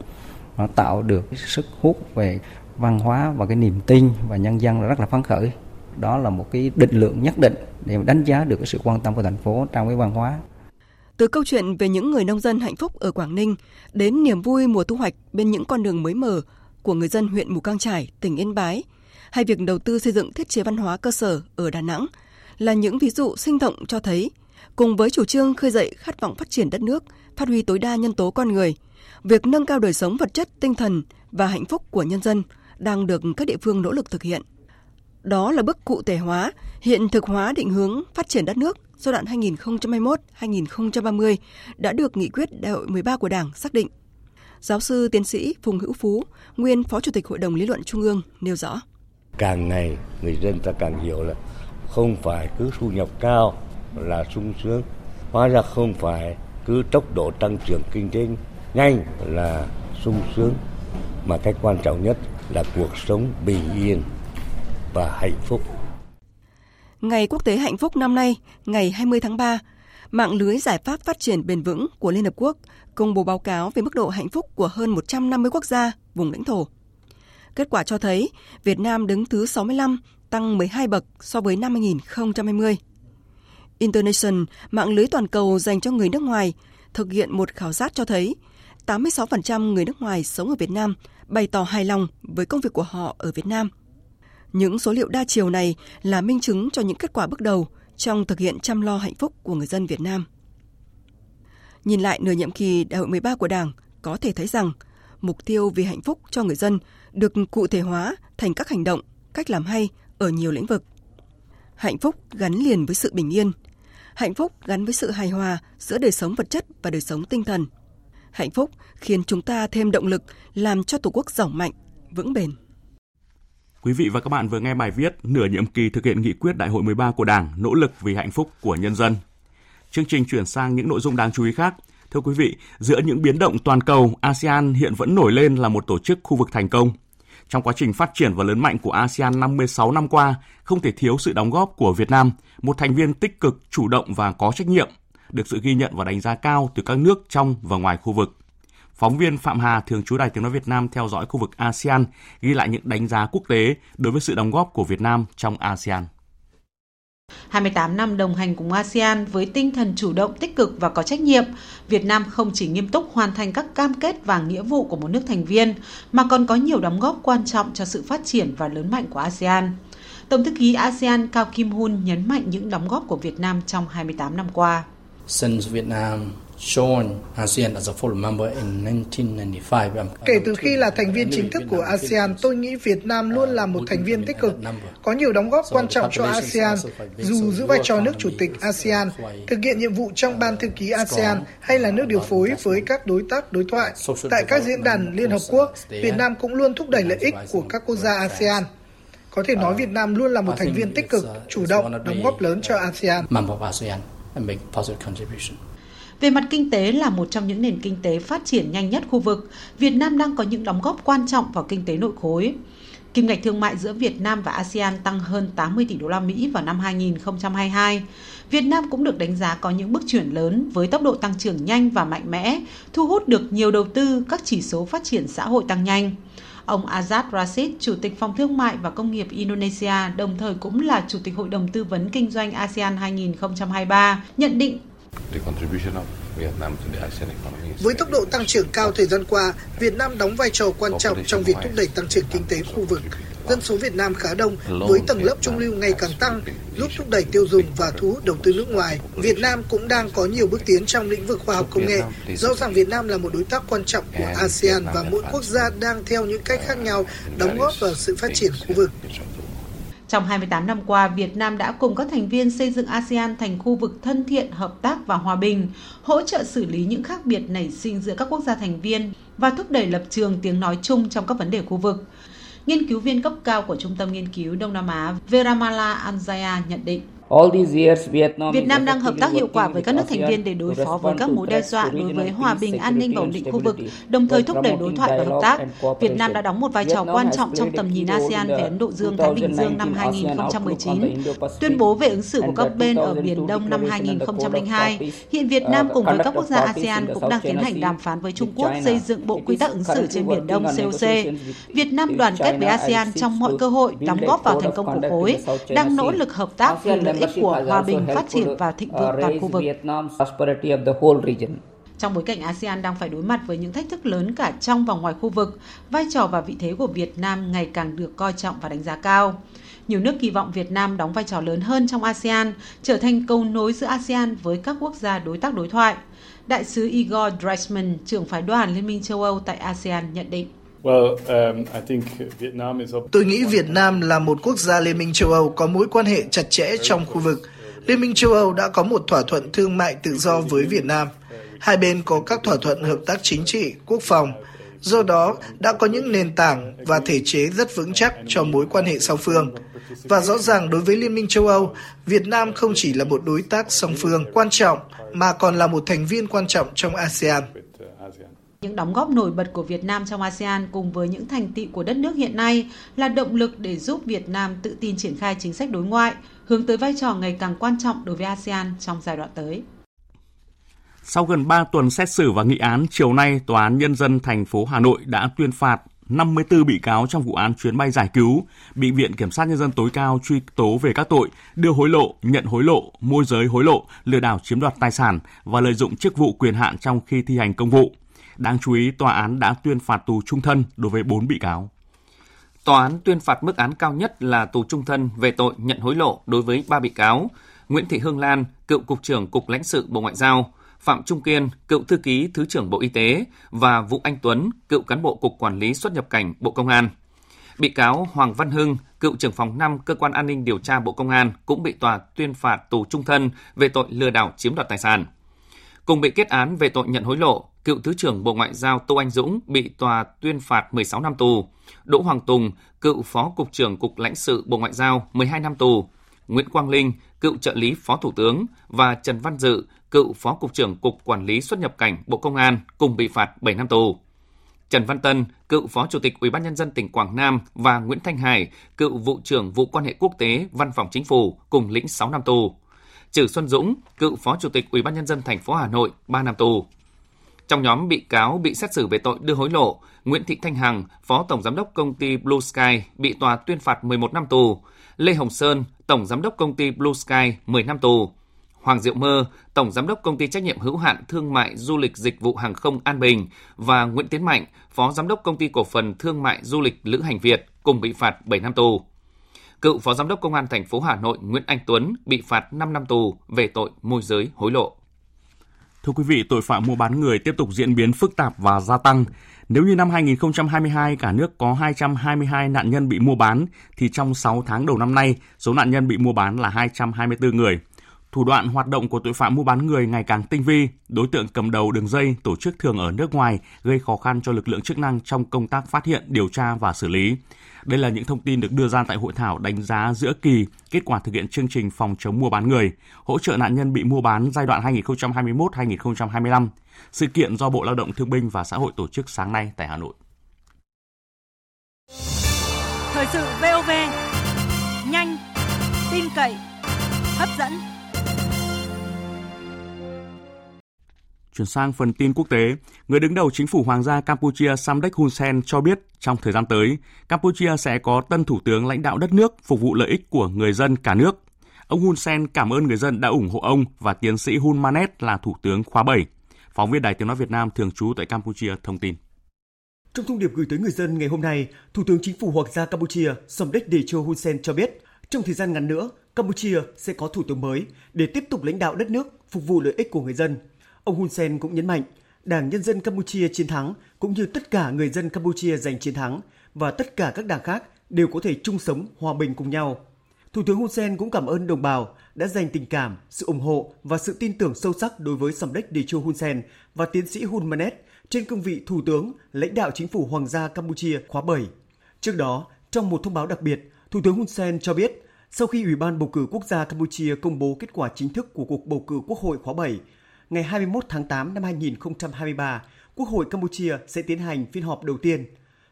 Nó tạo được cái sức hút về văn hóa và cái niềm tin và nhân dân là rất là phấn khởi. Đó là một cái định lượng nhất định để đánh giá được cái sự quan tâm của thành phố trong cái văn hóa. Từ câu chuyện về những người nông dân hạnh phúc ở Quảng Ninh đến niềm vui mùa thu hoạch bên những con đường mới mở của người dân huyện Mù Căng Chải, tỉnh Yên Bái, hay việc đầu tư xây dựng thiết chế văn hóa cơ sở ở Đà Nẵng là những ví dụ sinh động cho thấy, cùng với chủ trương khơi dậy khát vọng phát triển đất nước, phát huy tối đa nhân tố con người, việc nâng cao đời sống vật chất, tinh thần và hạnh phúc của nhân dân đang được các địa phương nỗ lực thực hiện. Đó là bước cụ thể hóa, hiện thực hóa định hướng phát triển đất nước giai đoạn 2021-2030 đã được nghị quyết đại hội 13 của Đảng xác định. Giáo sư tiến sĩ Phùng Hữu Phú, nguyên Phó Chủ tịch Hội đồng Lý luận Trung ương nêu rõ. Càng ngày người dân ta càng hiểu là không phải cứ thu nhập cao là sung sướng, hóa ra không phải cứ tốc độ tăng trưởng kinh tế nhanh là sung sướng, mà cái quan trọng nhất là cuộc sống bình yên và hạnh phúc Ngày Quốc tế Hạnh phúc năm nay, ngày 20 tháng 3, mạng lưới giải pháp phát triển bền vững của Liên Hợp Quốc công bố báo cáo về mức độ hạnh phúc của hơn 150 quốc gia, vùng lãnh thổ. Kết quả cho thấy Việt Nam đứng thứ 65, tăng 12 bậc so với năm 2020. International, mạng lưới toàn cầu dành cho người nước ngoài, thực hiện một khảo sát cho thấy 86% người nước ngoài sống ở Việt Nam bày tỏ hài lòng với công việc của họ ở Việt Nam – những số liệu đa chiều này là minh chứng cho những kết quả bước đầu trong thực hiện chăm lo hạnh phúc của người dân Việt Nam. Nhìn lại nửa nhiệm kỳ đại hội 13 của Đảng, có thể thấy rằng mục tiêu vì hạnh phúc cho người dân được cụ thể hóa thành các hành động, cách làm hay ở nhiều lĩnh vực. Hạnh phúc gắn liền với sự bình yên, hạnh phúc gắn với sự hài hòa giữa đời sống vật chất và đời sống tinh thần. Hạnh phúc khiến chúng ta thêm động lực làm cho Tổ quốc giàu mạnh, vững bền. Quý vị và các bạn vừa nghe bài viết Nửa nhiệm kỳ thực hiện nghị quyết Đại hội 13 của Đảng, nỗ lực vì hạnh phúc của nhân dân. Chương trình chuyển sang những nội dung đáng chú ý khác. Thưa quý vị, giữa những biến động toàn cầu, ASEAN hiện vẫn nổi lên là một tổ chức khu vực thành công. Trong quá trình phát triển và lớn mạnh của ASEAN 56 năm qua, không thể thiếu sự đóng góp của Việt Nam, một thành viên tích cực, chủ động và có trách nhiệm, được sự ghi nhận và đánh giá cao từ các nước trong và ngoài khu vực. Phóng viên Phạm Hà, thường trú Đài Tiếng Nói Việt Nam theo dõi khu vực ASEAN, ghi lại những đánh giá quốc tế đối với sự đóng góp của Việt Nam trong ASEAN. 28 năm đồng hành cùng ASEAN với tinh thần chủ động, tích cực và có trách nhiệm, Việt Nam không chỉ nghiêm túc hoàn thành các cam kết và nghĩa vụ của một nước thành viên, mà còn có nhiều đóng góp quan trọng cho sự phát triển và lớn mạnh của ASEAN. Tổng thư ký ASEAN Cao Kim Hun nhấn mạnh những đóng góp của Việt Nam trong 28 năm qua. Since Vietnam Kể từ khi là thành viên chính thức của ASEAN, tôi nghĩ Việt Nam luôn là một thành viên tích cực, có nhiều đóng góp quan trọng cho ASEAN, dù giữ vai trò nước chủ tịch ASEAN, thực hiện nhiệm vụ trong ban thư ký ASEAN hay là nước điều phối với các đối tác đối thoại. Tại các diễn đàn Liên Hợp Quốc, Việt Nam cũng luôn thúc đẩy lợi ích của các quốc gia ASEAN. Có thể nói Việt Nam luôn là một thành viên tích cực, chủ động, đóng góp lớn cho ASEAN. Về mặt kinh tế là một trong những nền kinh tế phát triển nhanh nhất khu vực, Việt Nam đang có những đóng góp quan trọng vào kinh tế nội khối. Kim ngạch thương mại giữa Việt Nam và ASEAN tăng hơn 80 tỷ đô la Mỹ vào năm 2022. Việt Nam cũng được đánh giá có những bước chuyển lớn với tốc độ tăng trưởng nhanh và mạnh mẽ, thu hút được nhiều đầu tư, các chỉ số phát triển xã hội tăng nhanh. Ông Azad Rashid, Chủ tịch Phòng Thương mại và Công nghiệp Indonesia, đồng thời cũng là Chủ tịch Hội đồng Tư vấn Kinh doanh ASEAN 2023, nhận định với tốc độ tăng trưởng cao thời gian qua, Việt Nam đóng vai trò quan trọng trong việc thúc đẩy tăng trưởng kinh tế khu vực. Dân số Việt Nam khá đông, với tầng lớp trung lưu ngày càng tăng, giúp thúc đẩy tiêu dùng và thu hút đầu tư nước ngoài. Việt Nam cũng đang có nhiều bước tiến trong lĩnh vực khoa học công nghệ. Rõ ràng Việt Nam là một đối tác quan trọng của ASEAN và mỗi quốc gia đang theo những cách khác nhau đóng góp vào sự phát triển khu vực. Trong 28 năm qua, Việt Nam đã cùng các thành viên xây dựng ASEAN thành khu vực thân thiện, hợp tác và hòa bình, hỗ trợ xử lý những khác biệt nảy sinh giữa các quốc gia thành viên và thúc đẩy lập trường tiếng nói chung trong các vấn đề khu vực. Nghiên cứu viên cấp cao của Trung tâm Nghiên cứu Đông Nam Á Veramala Anjaya nhận định. Việt Nam đang hợp tác hiệu quả với các nước thành viên để đối phó với các mối đe dọa đối với hòa bình, an ninh và ổn định khu vực, đồng thời thúc đẩy đối thoại và hợp tác. Việt Nam đã đóng một vai trò quan trọng trong tầm nhìn ASEAN về Ấn Độ Dương-Thái Bình Dương năm 2019, tuyên bố về ứng xử của các bên ở Biển Đông năm 2002. Hiện Việt Nam cùng với các quốc gia ASEAN cũng đang tiến hành đàm phán với Trung Quốc xây dựng bộ quy tắc ứng xử trên Biển Đông COC. Việt Nam đoàn kết với ASEAN trong mọi cơ hội, đóng góp vào thành công của khối, đang nỗ lực hợp tác vì lợi ích của hòa bình, phát triển và thịnh vượng toàn khu vực. Trong bối cảnh ASEAN đang phải đối mặt với những thách thức lớn cả trong và ngoài khu vực, vai trò và vị thế của Việt Nam ngày càng được coi trọng và đánh giá cao. Nhiều nước kỳ vọng Việt Nam đóng vai trò lớn hơn trong ASEAN, trở thành cầu nối giữa ASEAN với các quốc gia đối tác đối thoại. Đại sứ Igor Dreisman, trưởng phái đoàn Liên minh châu Âu tại ASEAN nhận định. Tôi nghĩ Việt Nam là một quốc gia Liên minh châu Âu có mối quan hệ chặt chẽ trong khu vực. Liên minh châu Âu đã có một thỏa thuận thương mại tự do với Việt Nam. Hai bên có các thỏa thuận hợp tác chính trị, quốc phòng. Do đó, đã có những nền tảng và thể chế rất vững chắc cho mối quan hệ song phương. Và rõ ràng đối với Liên minh châu Âu, Việt Nam không chỉ là một đối tác song phương quan trọng mà còn là một thành viên quan trọng trong ASEAN. Những đóng góp nổi bật của Việt Nam trong ASEAN cùng với những thành tựu của đất nước hiện nay là động lực để giúp Việt Nam tự tin triển khai chính sách đối ngoại, hướng tới vai trò ngày càng quan trọng đối với ASEAN trong giai đoạn tới. Sau gần 3 tuần xét xử và nghị án, chiều nay Tòa án Nhân dân thành phố Hà Nội đã tuyên phạt 54 bị cáo trong vụ án chuyến bay giải cứu, bị Viện Kiểm sát Nhân dân tối cao truy tố về các tội đưa hối lộ, nhận hối lộ, môi giới hối lộ, lừa đảo chiếm đoạt tài sản và lợi dụng chức vụ quyền hạn trong khi thi hành công vụ. Đáng chú ý, tòa án đã tuyên phạt tù trung thân đối với 4 bị cáo. Tòa án tuyên phạt mức án cao nhất là tù trung thân về tội nhận hối lộ đối với 3 bị cáo: Nguyễn Thị Hương Lan, cựu cục trưởng Cục lãnh sự Bộ Ngoại giao, Phạm Trung Kiên, cựu thư ký Thứ trưởng Bộ Y tế và Vũ Anh Tuấn, cựu cán bộ Cục Quản lý xuất nhập cảnh Bộ Công an. Bị cáo Hoàng Văn Hưng, cựu trưởng phòng 5 Cơ quan An ninh Điều tra Bộ Công an cũng bị tòa tuyên phạt tù trung thân về tội lừa đảo chiếm đoạt tài sản. Cùng bị kết án về tội nhận hối lộ, cựu Thứ trưởng Bộ Ngoại giao Tô Anh Dũng bị tòa tuyên phạt 16 năm tù, Đỗ Hoàng Tùng, cựu Phó Cục trưởng Cục lãnh sự Bộ Ngoại giao 12 năm tù, Nguyễn Quang Linh, cựu trợ lý Phó Thủ tướng và Trần Văn Dự, cựu Phó Cục trưởng Cục Quản lý xuất nhập cảnh Bộ Công an cùng bị phạt 7 năm tù. Trần Văn Tân, cựu Phó Chủ tịch Ủy ban nhân dân tỉnh Quảng Nam và Nguyễn Thanh Hải, cựu vụ trưởng vụ quan hệ quốc tế Văn phòng Chính phủ cùng lĩnh 6 năm tù. Trử Xuân Dũng, cựu Phó Chủ tịch Ủy ban nhân dân thành phố Hà Nội 3 năm tù. Trong nhóm bị cáo bị xét xử về tội đưa hối lộ, Nguyễn Thị Thanh Hằng, Phó Tổng Giám đốc công ty Blue Sky bị tòa tuyên phạt 11 năm tù, Lê Hồng Sơn, Tổng Giám đốc Công ty Blue Sky 10 năm tù. Hoàng Diệu Mơ, Tổng Giám đốc Công ty Trách nhiệm hữu hạn Thương mại Du lịch Dịch vụ Hàng không An Bình và Nguyễn Tiến Mạnh, Phó Giám đốc Công ty Cổ phần Thương mại Du lịch Lữ Hành Việt cùng bị phạt 7 năm tù. Cựu Phó Giám đốc Công an thành phố Hà Nội Nguyễn Anh Tuấn bị phạt 5 năm tù về tội môi giới hối lộ. Thưa quý vị, tội phạm mua bán người tiếp tục diễn biến phức tạp và gia tăng. Nếu như năm 2022 cả nước có 222 nạn nhân bị mua bán, thì trong 6 tháng đầu năm nay, số nạn nhân bị mua bán là 224 người. Thủ đoạn hoạt động của tội phạm mua bán người ngày càng tinh vi, đối tượng cầm đầu đường dây, tổ chức thường ở nước ngoài gây khó khăn cho lực lượng chức năng trong công tác phát hiện, điều tra và xử lý. Đây là những thông tin được đưa ra tại hội thảo đánh giá giữa kỳ kết quả thực hiện chương trình phòng chống mua bán người, hỗ trợ nạn nhân bị mua bán giai đoạn 2021-2025. Sự kiện do Bộ Lao động Thương binh và Xã hội tổ chức sáng nay tại Hà Nội. Thời sự VOV, nhanh, tin cậy, hấp dẫn. Chuyển sang phần tin quốc tế, người đứng đầu chính phủ Hoàng gia Campuchia Samdech Hun Sen cho biết trong thời gian tới, Campuchia sẽ có tân thủ tướng lãnh đạo đất nước phục vụ lợi ích của người dân cả nước. Ông Hun Sen cảm ơn người dân đã ủng hộ ông và tiến sĩ Hun Manet là thủ tướng khóa 7. Phóng viên Đài Tiếng Nói Việt Nam thường trú tại Campuchia thông tin. Trong thông điệp gửi tới người dân ngày hôm nay, Thủ tướng Chính phủ Hoàng gia Campuchia Samdech Techo Hun Sen cho biết, trong thời gian ngắn nữa, Campuchia sẽ có thủ tướng mới để tiếp tục lãnh đạo đất nước, phục vụ lợi ích của người dân. Ông Hun Sen cũng nhấn mạnh, Đảng Nhân dân Campuchia chiến thắng cũng như tất cả người dân Campuchia giành chiến thắng và tất cả các đảng khác đều có thể chung sống hòa bình cùng nhau. Thủ tướng Hun Sen cũng cảm ơn đồng bào đã dành tình cảm, sự ủng hộ và sự tin tưởng sâu sắc đối với Samdech Techo Hun Sen và tiến sĩ Hun Manet trên cương vị Thủ tướng, lãnh đạo chính phủ Hoàng gia Campuchia khóa 7. Trước đó, trong một thông báo đặc biệt, Thủ tướng Hun Sen cho biết sau khi Ủy ban bầu cử quốc gia Campuchia công bố kết quả chính thức của cuộc bầu cử Quốc hội khóa 7, ngày 21 tháng 8 năm 2023, Quốc hội Campuchia sẽ tiến hành phiên họp đầu tiên.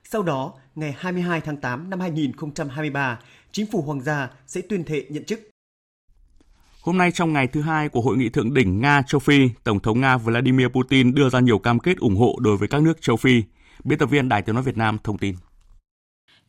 Sau đó, ngày 22 tháng 8 năm 2023, Chính phủ Hoàng gia sẽ tuyên thệ nhận chức. Hôm nay trong ngày thứ hai của Hội nghị Thượng đỉnh Nga-Châu Phi, Tổng thống Nga Vladimir Putin đưa ra nhiều cam kết ủng hộ đối với các nước châu Phi. Biên tập viên Đài Tiếng Nói Việt Nam thông tin.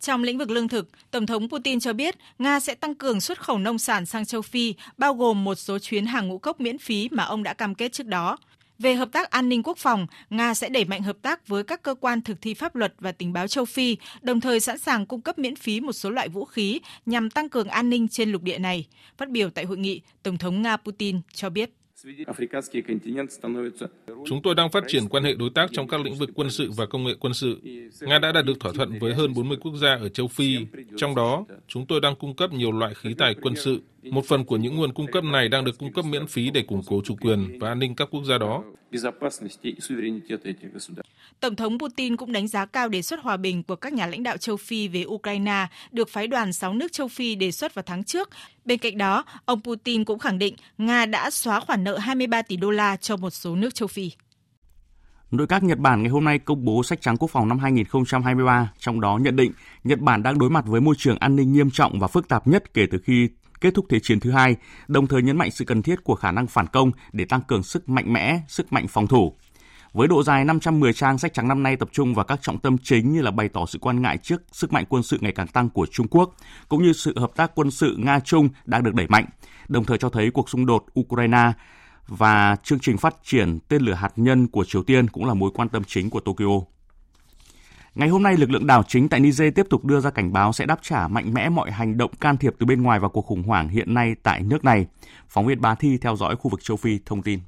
Trong lĩnh vực lương thực, Tổng thống Putin cho biết Nga sẽ tăng cường xuất khẩu nông sản sang châu Phi, bao gồm một số chuyến hàng ngũ cốc miễn phí mà ông đã cam kết trước đó. Về hợp tác an ninh quốc phòng, Nga sẽ đẩy mạnh hợp tác với các cơ quan thực thi pháp luật và tình báo châu Phi, đồng thời sẵn sàng cung cấp miễn phí một số loại vũ khí nhằm tăng cường an ninh trên lục địa này. Phát biểu tại hội nghị, Tổng thống Nga Putin cho biết. Chúng tôi đang phát triển quan hệ đối tác trong các lĩnh vực quân sự và công nghệ quân sự. Nga đã đạt được thỏa thuận với hơn 40 quốc gia ở châu Phi. Trong đó, chúng tôi đang cung cấp nhiều loại khí tài quân sự. Một phần của những nguồn cung cấp này đang được cung cấp miễn phí để củng cố chủ quyền và an ninh các quốc gia đó. Tổng thống Putin cũng đánh giá cao đề xuất hòa bình của các nhà lãnh đạo châu Phi về Ukraine được phái đoàn 6 nước châu Phi đề xuất vào tháng trước. Bên cạnh đó, ông Putin cũng khẳng định Nga đã xóa khoản nợ 23 tỷ đô la cho một số nước châu Phi. Nội các Nhật Bản ngày hôm nay công bố sách trắng quốc phòng năm 2023, trong đó nhận định Nhật Bản đang đối mặt với môi trường an ninh nghiêm trọng và phức tạp nhất kể từ khi kết thúc Thế chiến thứ hai, đồng thời nhấn mạnh sự cần thiết của khả năng phản công để tăng cường sức mạnh mẽ, sức mạnh phòng thủ. Với độ dài 510 trang, sách trắng năm nay tập trung vào các trọng tâm chính như là bày tỏ sự quan ngại trước sức mạnh quân sự ngày càng tăng của Trung Quốc, cũng như sự hợp tác quân sự Nga-Trung đang được đẩy mạnh, đồng thời cho thấy cuộc xung đột Ukraine và chương trình phát triển tên lửa hạt nhân của Triều Tiên cũng là mối quan tâm chính của Tokyo. Ngày hôm nay, lực lượng đảo chính tại Niger tiếp tục đưa ra cảnh báo sẽ đáp trả mạnh mẽ mọi hành động can thiệp từ bên ngoài vào cuộc khủng hoảng hiện nay tại nước này. Phóng viên Bá Thi theo dõi khu vực châu Phi thông tin.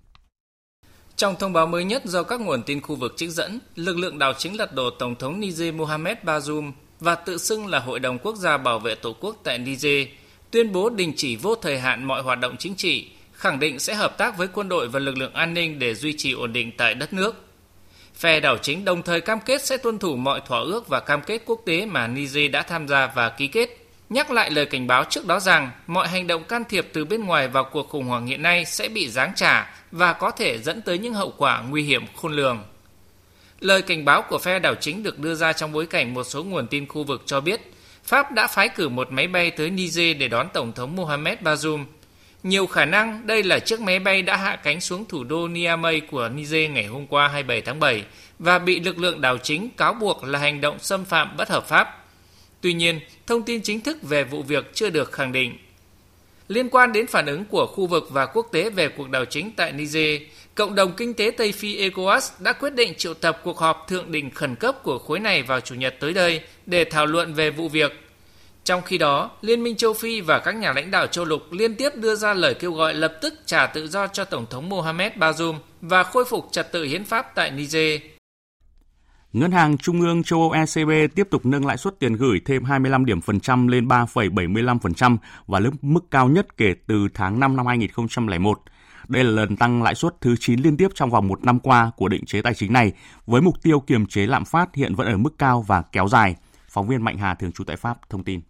Trong thông báo mới nhất do các nguồn tin khu vực trích dẫn, lực lượng đảo chính lật đổ Tổng thống Niger Mohamed Bazoum và tự xưng là Hội đồng Quốc gia Bảo vệ Tổ quốc tại Niger, tuyên bố đình chỉ vô thời hạn mọi hoạt động chính trị, khẳng định sẽ hợp tác với quân đội và lực lượng an ninh để duy trì ổn định tại đất nước. Phe đảo chính đồng thời cam kết sẽ tuân thủ mọi thỏa ước và cam kết quốc tế mà Niger đã tham gia và ký kết, nhắc lại lời cảnh báo trước đó rằng mọi hành động can thiệp từ bên ngoài vào cuộc khủng hoảng hiện nay sẽ bị giáng trả và có thể dẫn tới những hậu quả nguy hiểm khôn lường. Lời cảnh báo của phe đảo chính được đưa ra trong bối cảnh một số nguồn tin khu vực cho biết Pháp đã phái cử một máy bay tới Niger để đón Tổng thống Mohamed Bazoum. Nhiều khả năng đây là chiếc máy bay đã hạ cánh xuống thủ đô Niamey của Niger ngày hôm qua 27 tháng 7 và bị lực lượng đảo chính cáo buộc là hành động xâm phạm bất hợp pháp. Tuy nhiên, thông tin chính thức về vụ việc chưa được khẳng định. Liên quan đến phản ứng của khu vực và quốc tế về cuộc đảo chính tại Niger, Cộng đồng Kinh tế Tây Phi ECOWAS đã quyết định triệu tập cuộc họp thượng đỉnh khẩn cấp của khối này vào Chủ nhật tới đây để thảo luận về vụ việc. Trong khi đó, Liên minh châu Phi và các nhà lãnh đạo châu lục liên tiếp đưa ra lời kêu gọi lập tức trả tự do cho Tổng thống Mohamed Bazoum và khôi phục trật tự hiến pháp tại Niger. Ngân hàng Trung ương châu Âu ECB tiếp tục nâng lãi suất tiền gửi thêm 25 điểm phần trăm lên 3,75% và mức mức cao nhất kể từ tháng 5 năm 2001. Đây là lần tăng lãi suất thứ 9 liên tiếp trong vòng một năm qua của định chế tài chính này, với mục tiêu kiềm chế lạm phát hiện vẫn ở mức cao và kéo dài. Phóng viên Mạnh Hà thường trú tại Pháp thông tin.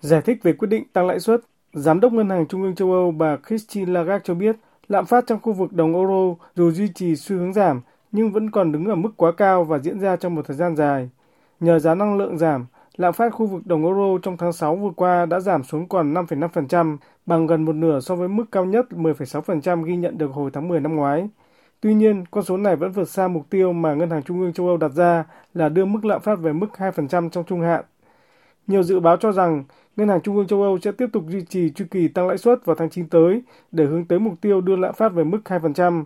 Giải thích về quyết định tăng lãi suất, Giám đốc Ngân hàng Trung ương châu Âu bà Christine Lagarde cho biết lạm phát trong khu vực đồng euro dù duy trì xu hướng giảm nhưng vẫn còn đứng ở mức quá cao và diễn ra trong một thời gian dài. Nhờ giá năng lượng giảm, lạm phát khu vực đồng euro trong tháng 6 vừa qua đã giảm xuống còn 5,5%, bằng gần một nửa so với mức cao nhất 10,6% ghi nhận được hồi tháng 10 năm ngoái. Tuy nhiên, con số này vẫn vượt xa mục tiêu mà Ngân hàng Trung ương châu Âu đặt ra là đưa mức lạm phát về mức 2% trong trung hạn. Nhiều dự báo cho rằng Ngân hàng Trung ương châu Âu sẽ tiếp tục duy trì chu kỳ tăng lãi suất vào tháng 9 tới để hướng tới mục tiêu đưa lạm phát về mức 2%.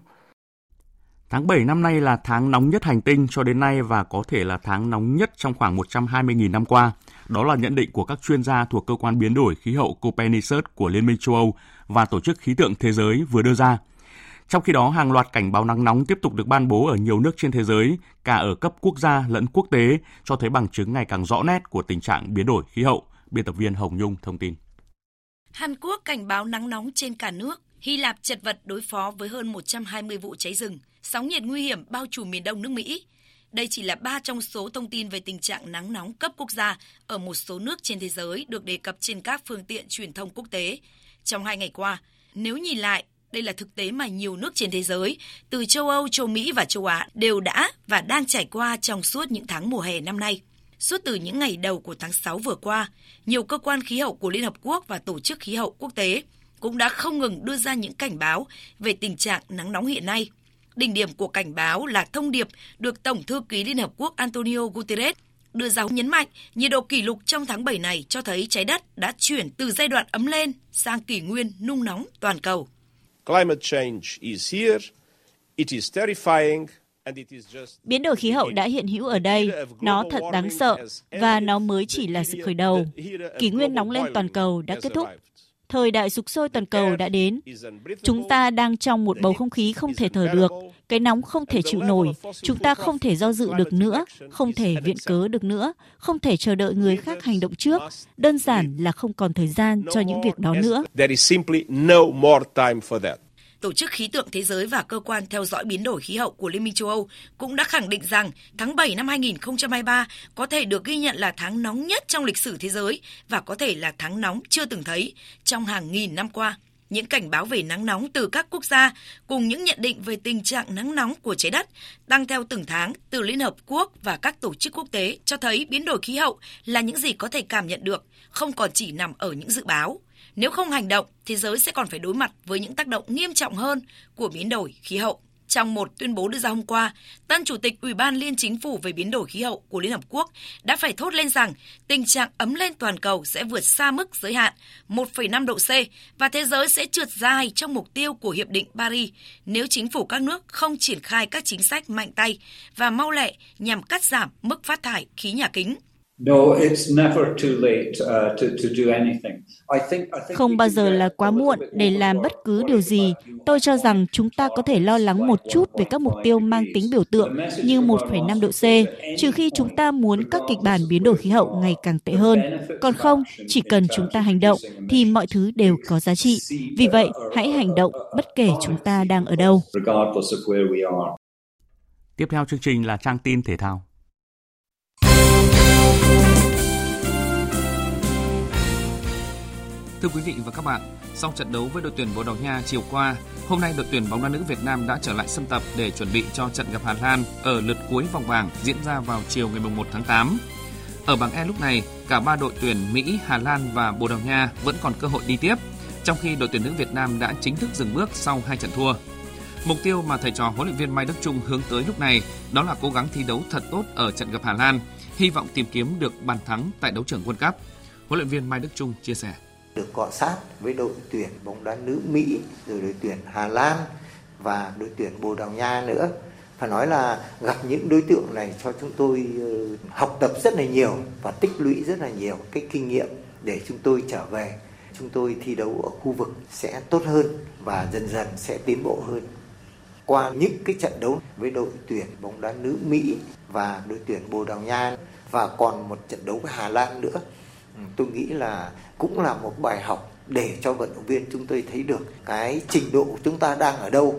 Tháng 7 năm nay là tháng nóng nhất hành tinh cho đến nay và có thể là tháng nóng nhất trong khoảng 120.000 năm qua. Đó là nhận định của các chuyên gia thuộc cơ quan biến đổi khí hậu Copernicus của Liên minh châu Âu và Tổ chức Khí tượng Thế giới vừa đưa ra. Trong khi đó, hàng loạt cảnh báo nắng nóng tiếp tục được ban bố ở nhiều nước trên thế giới, cả ở cấp quốc gia lẫn quốc tế, cho thấy bằng chứng ngày càng rõ nét của tình trạng biến đổi khí hậu. Biên tập viên Hồng Nhung thông tin. Hàn Quốc cảnh báo nắng nóng trên cả nước. Hy Lạp chật vật đối phó với hơn 120 vụ cháy rừng, sóng nhiệt nguy hiểm bao trùm miền đông nước Mỹ. Đây chỉ là ba trong số thông tin về tình trạng nắng nóng cấp quốc gia ở một số nước trên thế giới được đề cập trên các phương tiện truyền thông quốc tế. Trong hai ngày qua, nếu nhìn lại, đây là thực tế mà nhiều nước trên thế giới, từ châu Âu, châu Mỹ và châu Á đều đã và đang trải qua trong suốt những tháng mùa hè năm nay. Suốt từ những ngày đầu của tháng 6 vừa qua, nhiều cơ quan khí hậu của Liên Hợp Quốc và Tổ chức Khí hậu Quốc tế cũng đã không ngừng đưa ra những cảnh báo về tình trạng nắng nóng hiện nay. Đỉnh điểm của cảnh báo là thông điệp được Tổng thư ký Liên Hợp Quốc Antonio Guterres đưa ra nhấn mạnh nhiệt độ kỷ lục trong tháng 7 này cho thấy trái đất đã chuyển từ giai đoạn ấm lên sang kỷ nguyên nung nóng toàn cầu. Climate change is here. It is terrifying Biến đổi khí hậu đã hiện hữu ở đây, nó thật đáng sợ và nó mới chỉ là sự khởi đầu. Kỷ nguyên nóng lên toàn cầu đã kết thúc. Thời đại sục sôi toàn cầu đã đến. Chúng ta đang trong một bầu không khí không thể thở được. Cái nóng không thể chịu nổi. Chúng ta không thể do dự được nữa, không thể viện cớ được nữa, không thể chờ đợi người khác hành động trước. Đơn giản là không còn thời gian cho những việc đó nữa. Tổ chức Khí tượng Thế giới và Cơ quan theo dõi biến đổi khí hậu của Liên minh châu Âu cũng đã khẳng định rằng tháng 7 năm 2023 có thể được ghi nhận là tháng nóng nhất trong lịch sử thế giới và có thể là tháng nóng chưa từng thấy trong hàng nghìn năm qua. Những cảnh báo về nắng nóng từ các quốc gia cùng những nhận định về tình trạng nắng nóng của trái đất tăng theo từng tháng từ Liên Hợp Quốc và các tổ chức quốc tế cho thấy biến đổi khí hậu là những gì có thể cảm nhận được, không còn chỉ nằm ở những dự báo. Nếu không hành động, thế giới sẽ còn phải đối mặt với những tác động nghiêm trọng hơn của biến đổi khí hậu. Trong một tuyên bố đưa ra hôm qua, tân chủ tịch Ủy ban Liên Chính phủ về biến đổi khí hậu của Liên Hợp Quốc đã phải thốt lên rằng tình trạng ấm lên toàn cầu sẽ vượt xa mức giới hạn 1,5 độ C và thế giới sẽ trượt dài trong mục tiêu của Hiệp định Paris nếu chính phủ các nước không triển khai các chính sách mạnh tay và mau lẹ nhằm cắt giảm mức phát thải khí nhà kính. Không bao giờ là quá muộn để làm bất cứ điều gì. Tôi cho rằng chúng ta có thể lo lắng một chút về các mục tiêu mang tính biểu tượng như 1,5 độ C, trừ khi chúng ta muốn các kịch bản biến đổi khí hậu ngày càng tệ hơn. Còn không, chỉ cần chúng ta hành động thì mọi thứ đều có giá trị. Vì vậy, hãy hành động bất kể chúng ta đang ở đâu. Tiếp theo chương trình là trang tin thể thao. Thưa quý vị và các bạn, sau trận đấu với đội tuyển Bồ Đào Nha chiều qua, hôm nay đội tuyển bóng đá nữ Việt Nam đã trở lại sân tập để chuẩn bị cho trận gặp Hà Lan ở lượt cuối vòng bảng diễn ra vào chiều ngày 1 tháng 8. Ở bảng E lúc này, cả ba đội tuyển Mỹ, Hà Lan và Bồ Đào Nha vẫn còn cơ hội đi tiếp, trong khi đội tuyển nữ Việt Nam đã chính thức dừng bước sau hai trận thua. Mục tiêu mà thầy trò huấn luyện viên Mai Đức Chung hướng tới lúc này đó là cố gắng thi đấu thật tốt ở trận gặp Hà Lan, hy vọng tìm kiếm được bàn thắng tại đấu trường World Cup. Huấn luyện viên Mai Đức Chung chia sẻ được cọ sát với đội tuyển bóng đá nữ Mỹ, rồi đội tuyển Hà Lan và đội tuyển Bồ Đào Nha nữa. Phải nói là gặp những đối tượng này cho chúng tôi ờ, học tập rất là nhiều và tích lũy rất là nhiều cái kinh nghiệm để chúng tôi trở về. Chúng tôi thi đấu ở khu vực sẽ tốt hơn và dần dần sẽ tiến bộ hơn. Qua những cái trận đấu với đội tuyển bóng đá nữ Mỹ và đội tuyển Bồ Đào Nha và còn một trận đấu với Hà Lan nữa tôi nghĩ là cũng là một bài học để cho vận động viên chúng tôi thấy được cái trình độ của chúng ta đang ở đâu.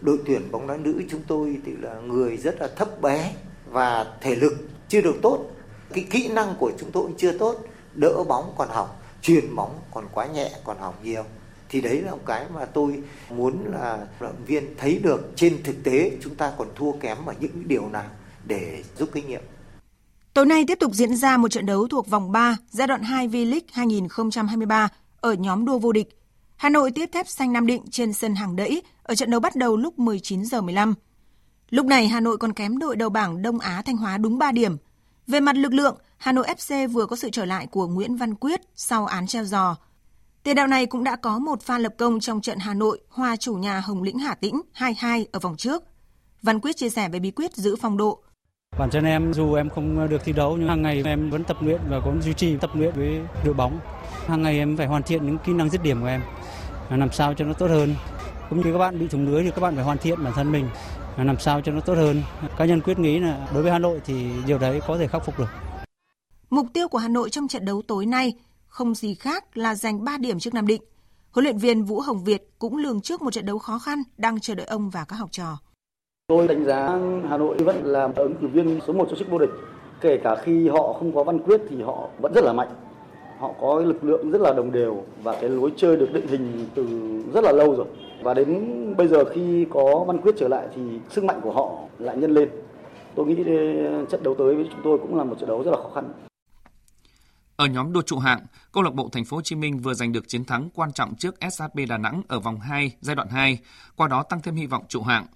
Đội tuyển bóng đá nữ chúng tôi thì là người rất là thấp bé và thể lực chưa được tốt. Cái kỹ năng của chúng tôi cũng chưa tốt, đỡ bóng còn hỏng truyền bóng còn quá nhẹ, còn hỏng nhiều. Thì đấy là một cái mà tôi muốn là vận động viên thấy được. Trên thực tế chúng ta còn thua kém ở những điều nào để rút kinh nghiệm. Tối nay tiếp tục diễn ra một trận đấu thuộc vòng 3 giai đoạn 2 V-League 2023 ở nhóm đua vô địch. Hà Nội tiếp thép xanh Nam Định trên sân hàng đẫy ở trận đấu bắt đầu lúc 19 giờ 15. Lúc này Hà Nội còn kém đội đầu bảng Đông Á Thanh Hóa đúng 3 điểm. Về mặt lực lượng, Hà Nội FC vừa có sự trở lại của Nguyễn Văn Quyết sau án treo giò. Tiền đạo này cũng đã có một pha lập công trong trận Hà Nội hòa chủ nhà Hồng Lĩnh Hà Tĩnh 2-2 ở vòng trước. Văn Quyết chia sẻ về bí quyết giữ phong độ. Bản thân em, dù em không được thi đấu, nhưng hàng ngày em vẫn tập luyện và cũng duy trì tập luyện với đội bóng. Hàng ngày em phải hoàn thiện những kỹ năng dứt điểm của em làm sao cho nó tốt hơn. Cũng như các bạn bị thủng lưới thì các bạn phải hoàn thiện bản thân mình làm sao cho nó tốt hơn. Cá nhân quyết nghĩ là đối với Hà Nội thì điều đấy có thể khắc phục được. Mục tiêu của Hà Nội trong trận đấu tối nay không gì khác là giành 3 điểm trước Nam Định. Huấn luyện viên Vũ Hồng Việt cũng lường trước một trận đấu khó khăn đang chờ đợi ông và các học trò. Tôi đánh giá Hà Nội vẫn là ứng cử viên số 1 cho chức vô địch. Kể cả khi họ không có Văn Quyết thì họ vẫn rất là mạnh. Họ có lực lượng rất là đồng đều và cái lối chơi được định hình từ rất là lâu rồi. Và đến bây giờ khi có Văn Quyết trở lại thì sức mạnh của họ lại nhân lên. Tôi nghĩ ờ, trận đấu tới với chúng tôi cũng là một trận đấu rất là khó khăn. Ở nhóm đua trụ hạng, câu lạc bộ Thành phố Hồ Chí Minh vừa giành được chiến thắng quan trọng trước SHB Đà Nẵng ở vòng 2 giai đoạn 2, qua đó tăng thêm hy vọng trụ hạng.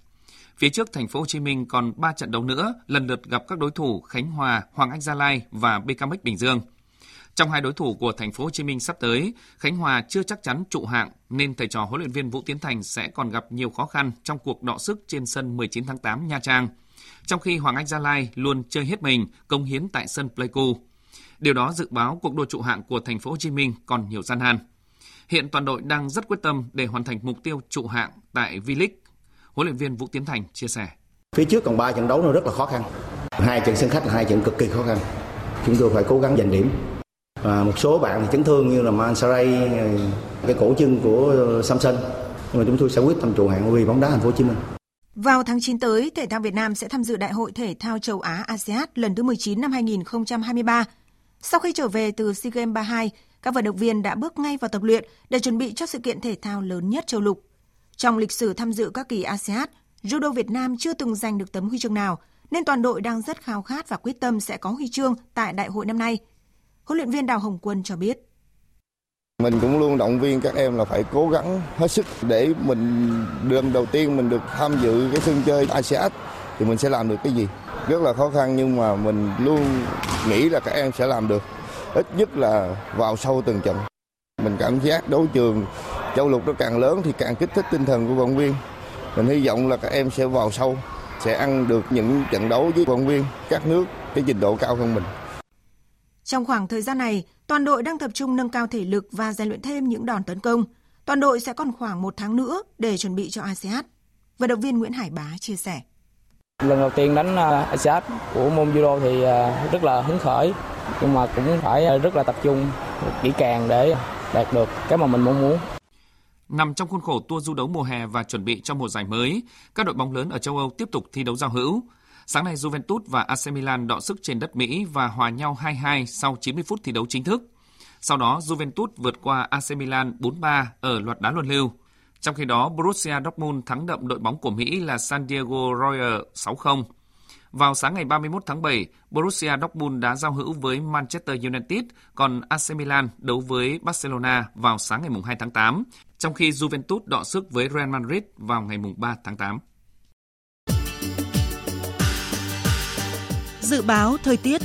Phía trước Thành phố Hồ Chí Minh còn 3 trận đấu nữa, lần lượt gặp các đối thủ Khánh Hòa, Hoàng Anh Gia Lai và BKMX Bình Dương. Trong hai đối thủ của Thành phố Hồ Chí Minh sắp tới, Khánh Hòa chưa chắc chắn trụ hạng nên thầy trò huấn luyện viên Vũ Tiến Thành sẽ còn gặp nhiều khó khăn trong cuộc đọ sức trên sân 19 tháng 8 Nha Trang. Trong khi Hoàng Anh Gia Lai luôn chơi hết mình, công hiến tại sân Pleiku. Điều đó dự báo cuộc đua trụ hạng của Thành phố Hồ Chí Minh còn nhiều gian nan. Hiện toàn đội đang rất quyết tâm để hoàn thành mục tiêu trụ hạng tại V-League. Huấn luyện viên Vũ Tiến Thành chia sẻ. Phía trước còn 3 trận đấu nó rất là khó khăn. Hai trận sân khách là hai trận cực kỳ khó khăn. Chúng tôi phải cố gắng giành điểm. Và một số bạn thì chấn thương như là Mansaray, cái cổ chân của Samson. Nhưng mà chúng tôi sẽ quyết tâm trụ hạng vì bóng đá Thành phố Hồ Chí Minh. Vào tháng 9 tới, Thể thao Việt Nam sẽ tham dự Đại hội Thể thao châu Á ASEAN lần thứ 19 năm 2023 sau khi trở về từ SEA Games 32, các vận động viên đã bước ngay vào tập luyện để chuẩn bị cho sự kiện thể thao lớn nhất châu lục. Trong lịch sử tham dự các kỳ ASEAN, judo Việt Nam chưa từng giành được tấm huy chương nào, nên toàn đội đang rất khao khát và quyết tâm sẽ có huy chương tại đại hội năm nay. Huấn luyện viên Đào Hồng Quân cho biết. Mình cũng luôn động viên các em là phải cố gắng hết sức để mình lần đầu tiên mình được tham dự cái sân chơi ASEAN thì mình sẽ làm được cái gì rất là khó khăn nhưng mà mình luôn nghĩ là các em sẽ làm được ít nhất là vào sâu từng trận mình cảm giác đấu trường châu lục nó càng lớn thì càng kích thích tinh thần của vận viên mình hy vọng là các em sẽ vào sâu sẽ ăn được những trận đấu với vận viên các nước cái trình độ cao hơn mình trong khoảng thời gian này, toàn đội đang tập trung nâng cao thể lực và rèn luyện thêm những đòn tấn công. Toàn đội sẽ còn khoảng một tháng nữa để chuẩn bị cho ASEAN. Vận động viên Nguyễn Hải Bá chia sẻ. Lần đầu tiên đánh à, ASEAN của môn judo thì à, rất là hứng khởi, nhưng mà cũng phải à, rất là tập trung kỹ càng để đạt được cái mà mình mong muốn. Nằm trong khuôn khổ tour du đấu mùa hè và chuẩn bị cho mùa giải mới, các đội bóng lớn ở châu Âu tiếp tục thi đấu giao hữu. Sáng nay Juventus và AC Milan đọ sức trên đất Mỹ và hòa nhau 2-2 sau 90 phút thi đấu chính thức. Sau đó Juventus vượt qua AC Milan 4-3 ở loạt đá luân lưu. Trong khi đó, Borussia Dortmund thắng đậm đội bóng của Mỹ là San Diego Royal 6-0. Vào sáng ngày 31 tháng 7, Borussia Dortmund đã giao hữu với Manchester United, còn AC Milan đấu với Barcelona vào sáng ngày 2 tháng 8, trong khi Juventus đọ sức với Real Madrid vào ngày 3 tháng 8. Dự báo thời tiết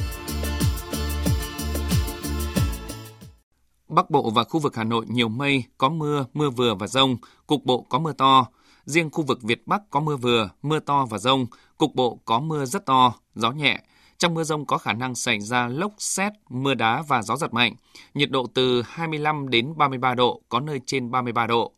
Bắc Bộ và khu vực Hà Nội nhiều mây, có mưa, mưa vừa và rông, cục bộ có mưa to. Riêng khu vực Việt Bắc có mưa vừa, mưa to và rông, cục bộ có mưa rất to, gió nhẹ. Trong mưa rông có khả năng xảy ra lốc xét, mưa đá và gió giật mạnh. Nhiệt độ từ 25 đến 33 độ, có nơi trên 33 độ.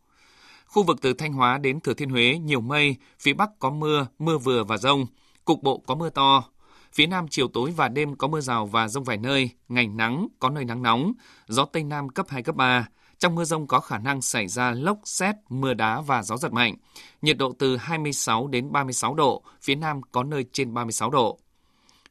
Khu vực từ Thanh Hóa đến Thừa Thiên Huế nhiều mây, phía Bắc có mưa, mưa vừa và rông. Cục bộ có mưa to, Phía Nam chiều tối và đêm có mưa rào và rông vài nơi, ngày nắng, có nơi nắng nóng, gió Tây Nam cấp 2, cấp 3. Trong mưa rông có khả năng xảy ra lốc, xét, mưa đá và gió giật mạnh. Nhiệt độ từ 26 đến 36 độ, phía Nam có nơi trên 36 độ.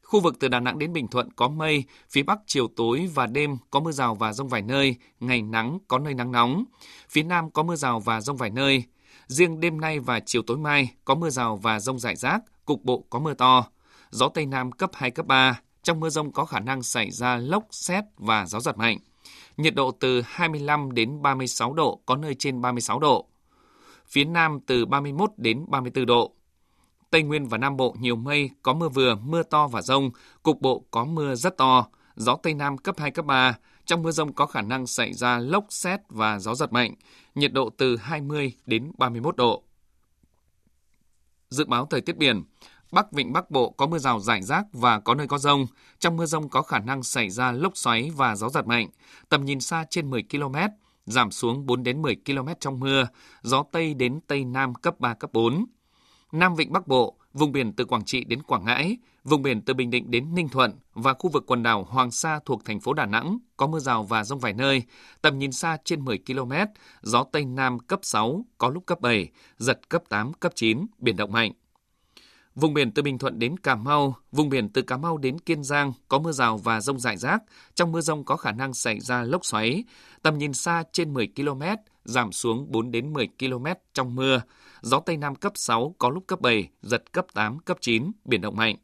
Khu vực từ Đà Nẵng đến Bình Thuận có mây, phía Bắc chiều tối và đêm có mưa rào và rông vài nơi, ngày nắng, có nơi nắng nóng. Phía Nam có mưa rào và rông vài nơi. Riêng đêm nay và chiều tối mai có mưa rào và rông rải rác, cục bộ có mưa to gió Tây Nam cấp 2, cấp 3. Trong mưa rông có khả năng xảy ra lốc, xét và gió giật mạnh. Nhiệt độ từ 25 đến 36 độ, có nơi trên 36 độ. Phía Nam từ 31 đến 34 độ. Tây Nguyên và Nam Bộ nhiều mây, có mưa vừa, mưa to và rông, cục bộ có mưa rất to, gió Tây Nam cấp 2, cấp 3. Trong mưa rông có khả năng xảy ra lốc, xét và gió giật mạnh, nhiệt độ từ 20 đến 31 độ. Dự báo thời tiết biển, Bắc Vịnh Bắc Bộ có mưa rào rải rác và có nơi có rông. Trong mưa rông có khả năng xảy ra lốc xoáy và gió giật mạnh. Tầm nhìn xa trên 10 km, giảm xuống 4 đến 10 km trong mưa. Gió Tây đến Tây Nam cấp 3, cấp 4. Nam Vịnh Bắc Bộ, vùng biển từ Quảng Trị đến Quảng Ngãi, vùng biển từ Bình Định đến Ninh Thuận và khu vực quần đảo Hoàng Sa thuộc thành phố Đà Nẵng có mưa rào và rông vài nơi, tầm nhìn xa trên 10 km, gió Tây Nam cấp 6, có lúc cấp 7, giật cấp 8, cấp 9, biển động mạnh. Vùng biển từ Bình Thuận đến Cà Mau, vùng biển từ Cà Mau đến Kiên Giang có mưa rào và rông rải rác. Trong mưa rông có khả năng xảy ra lốc xoáy. Tầm nhìn xa trên 10 km, giảm xuống 4 đến 10 km trong mưa. Gió Tây Nam cấp 6, có lúc cấp 7, giật cấp 8, cấp 9, biển động mạnh.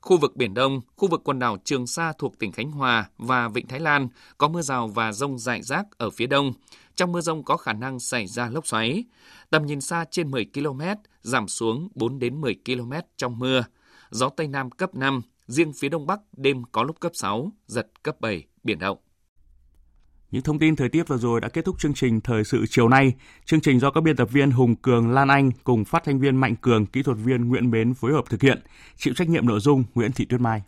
Khu vực Biển Đông, khu vực quần đảo Trường Sa thuộc tỉnh Khánh Hòa và Vịnh Thái Lan có mưa rào và rông rải rác ở phía đông. Trong mưa rông có khả năng xảy ra lốc xoáy. Tầm nhìn xa trên 10 km, giảm xuống 4 đến 10 km trong mưa. Gió Tây Nam cấp 5, riêng phía Đông Bắc đêm có lúc cấp 6, giật cấp 7, biển động. Những thông tin thời tiết vừa rồi đã kết thúc chương trình Thời sự chiều nay. Chương trình do các biên tập viên Hùng Cường, Lan Anh cùng phát thanh viên Mạnh Cường, kỹ thuật viên Nguyễn Bến phối hợp thực hiện. Chịu trách nhiệm nội dung Nguyễn Thị Tuyết Mai.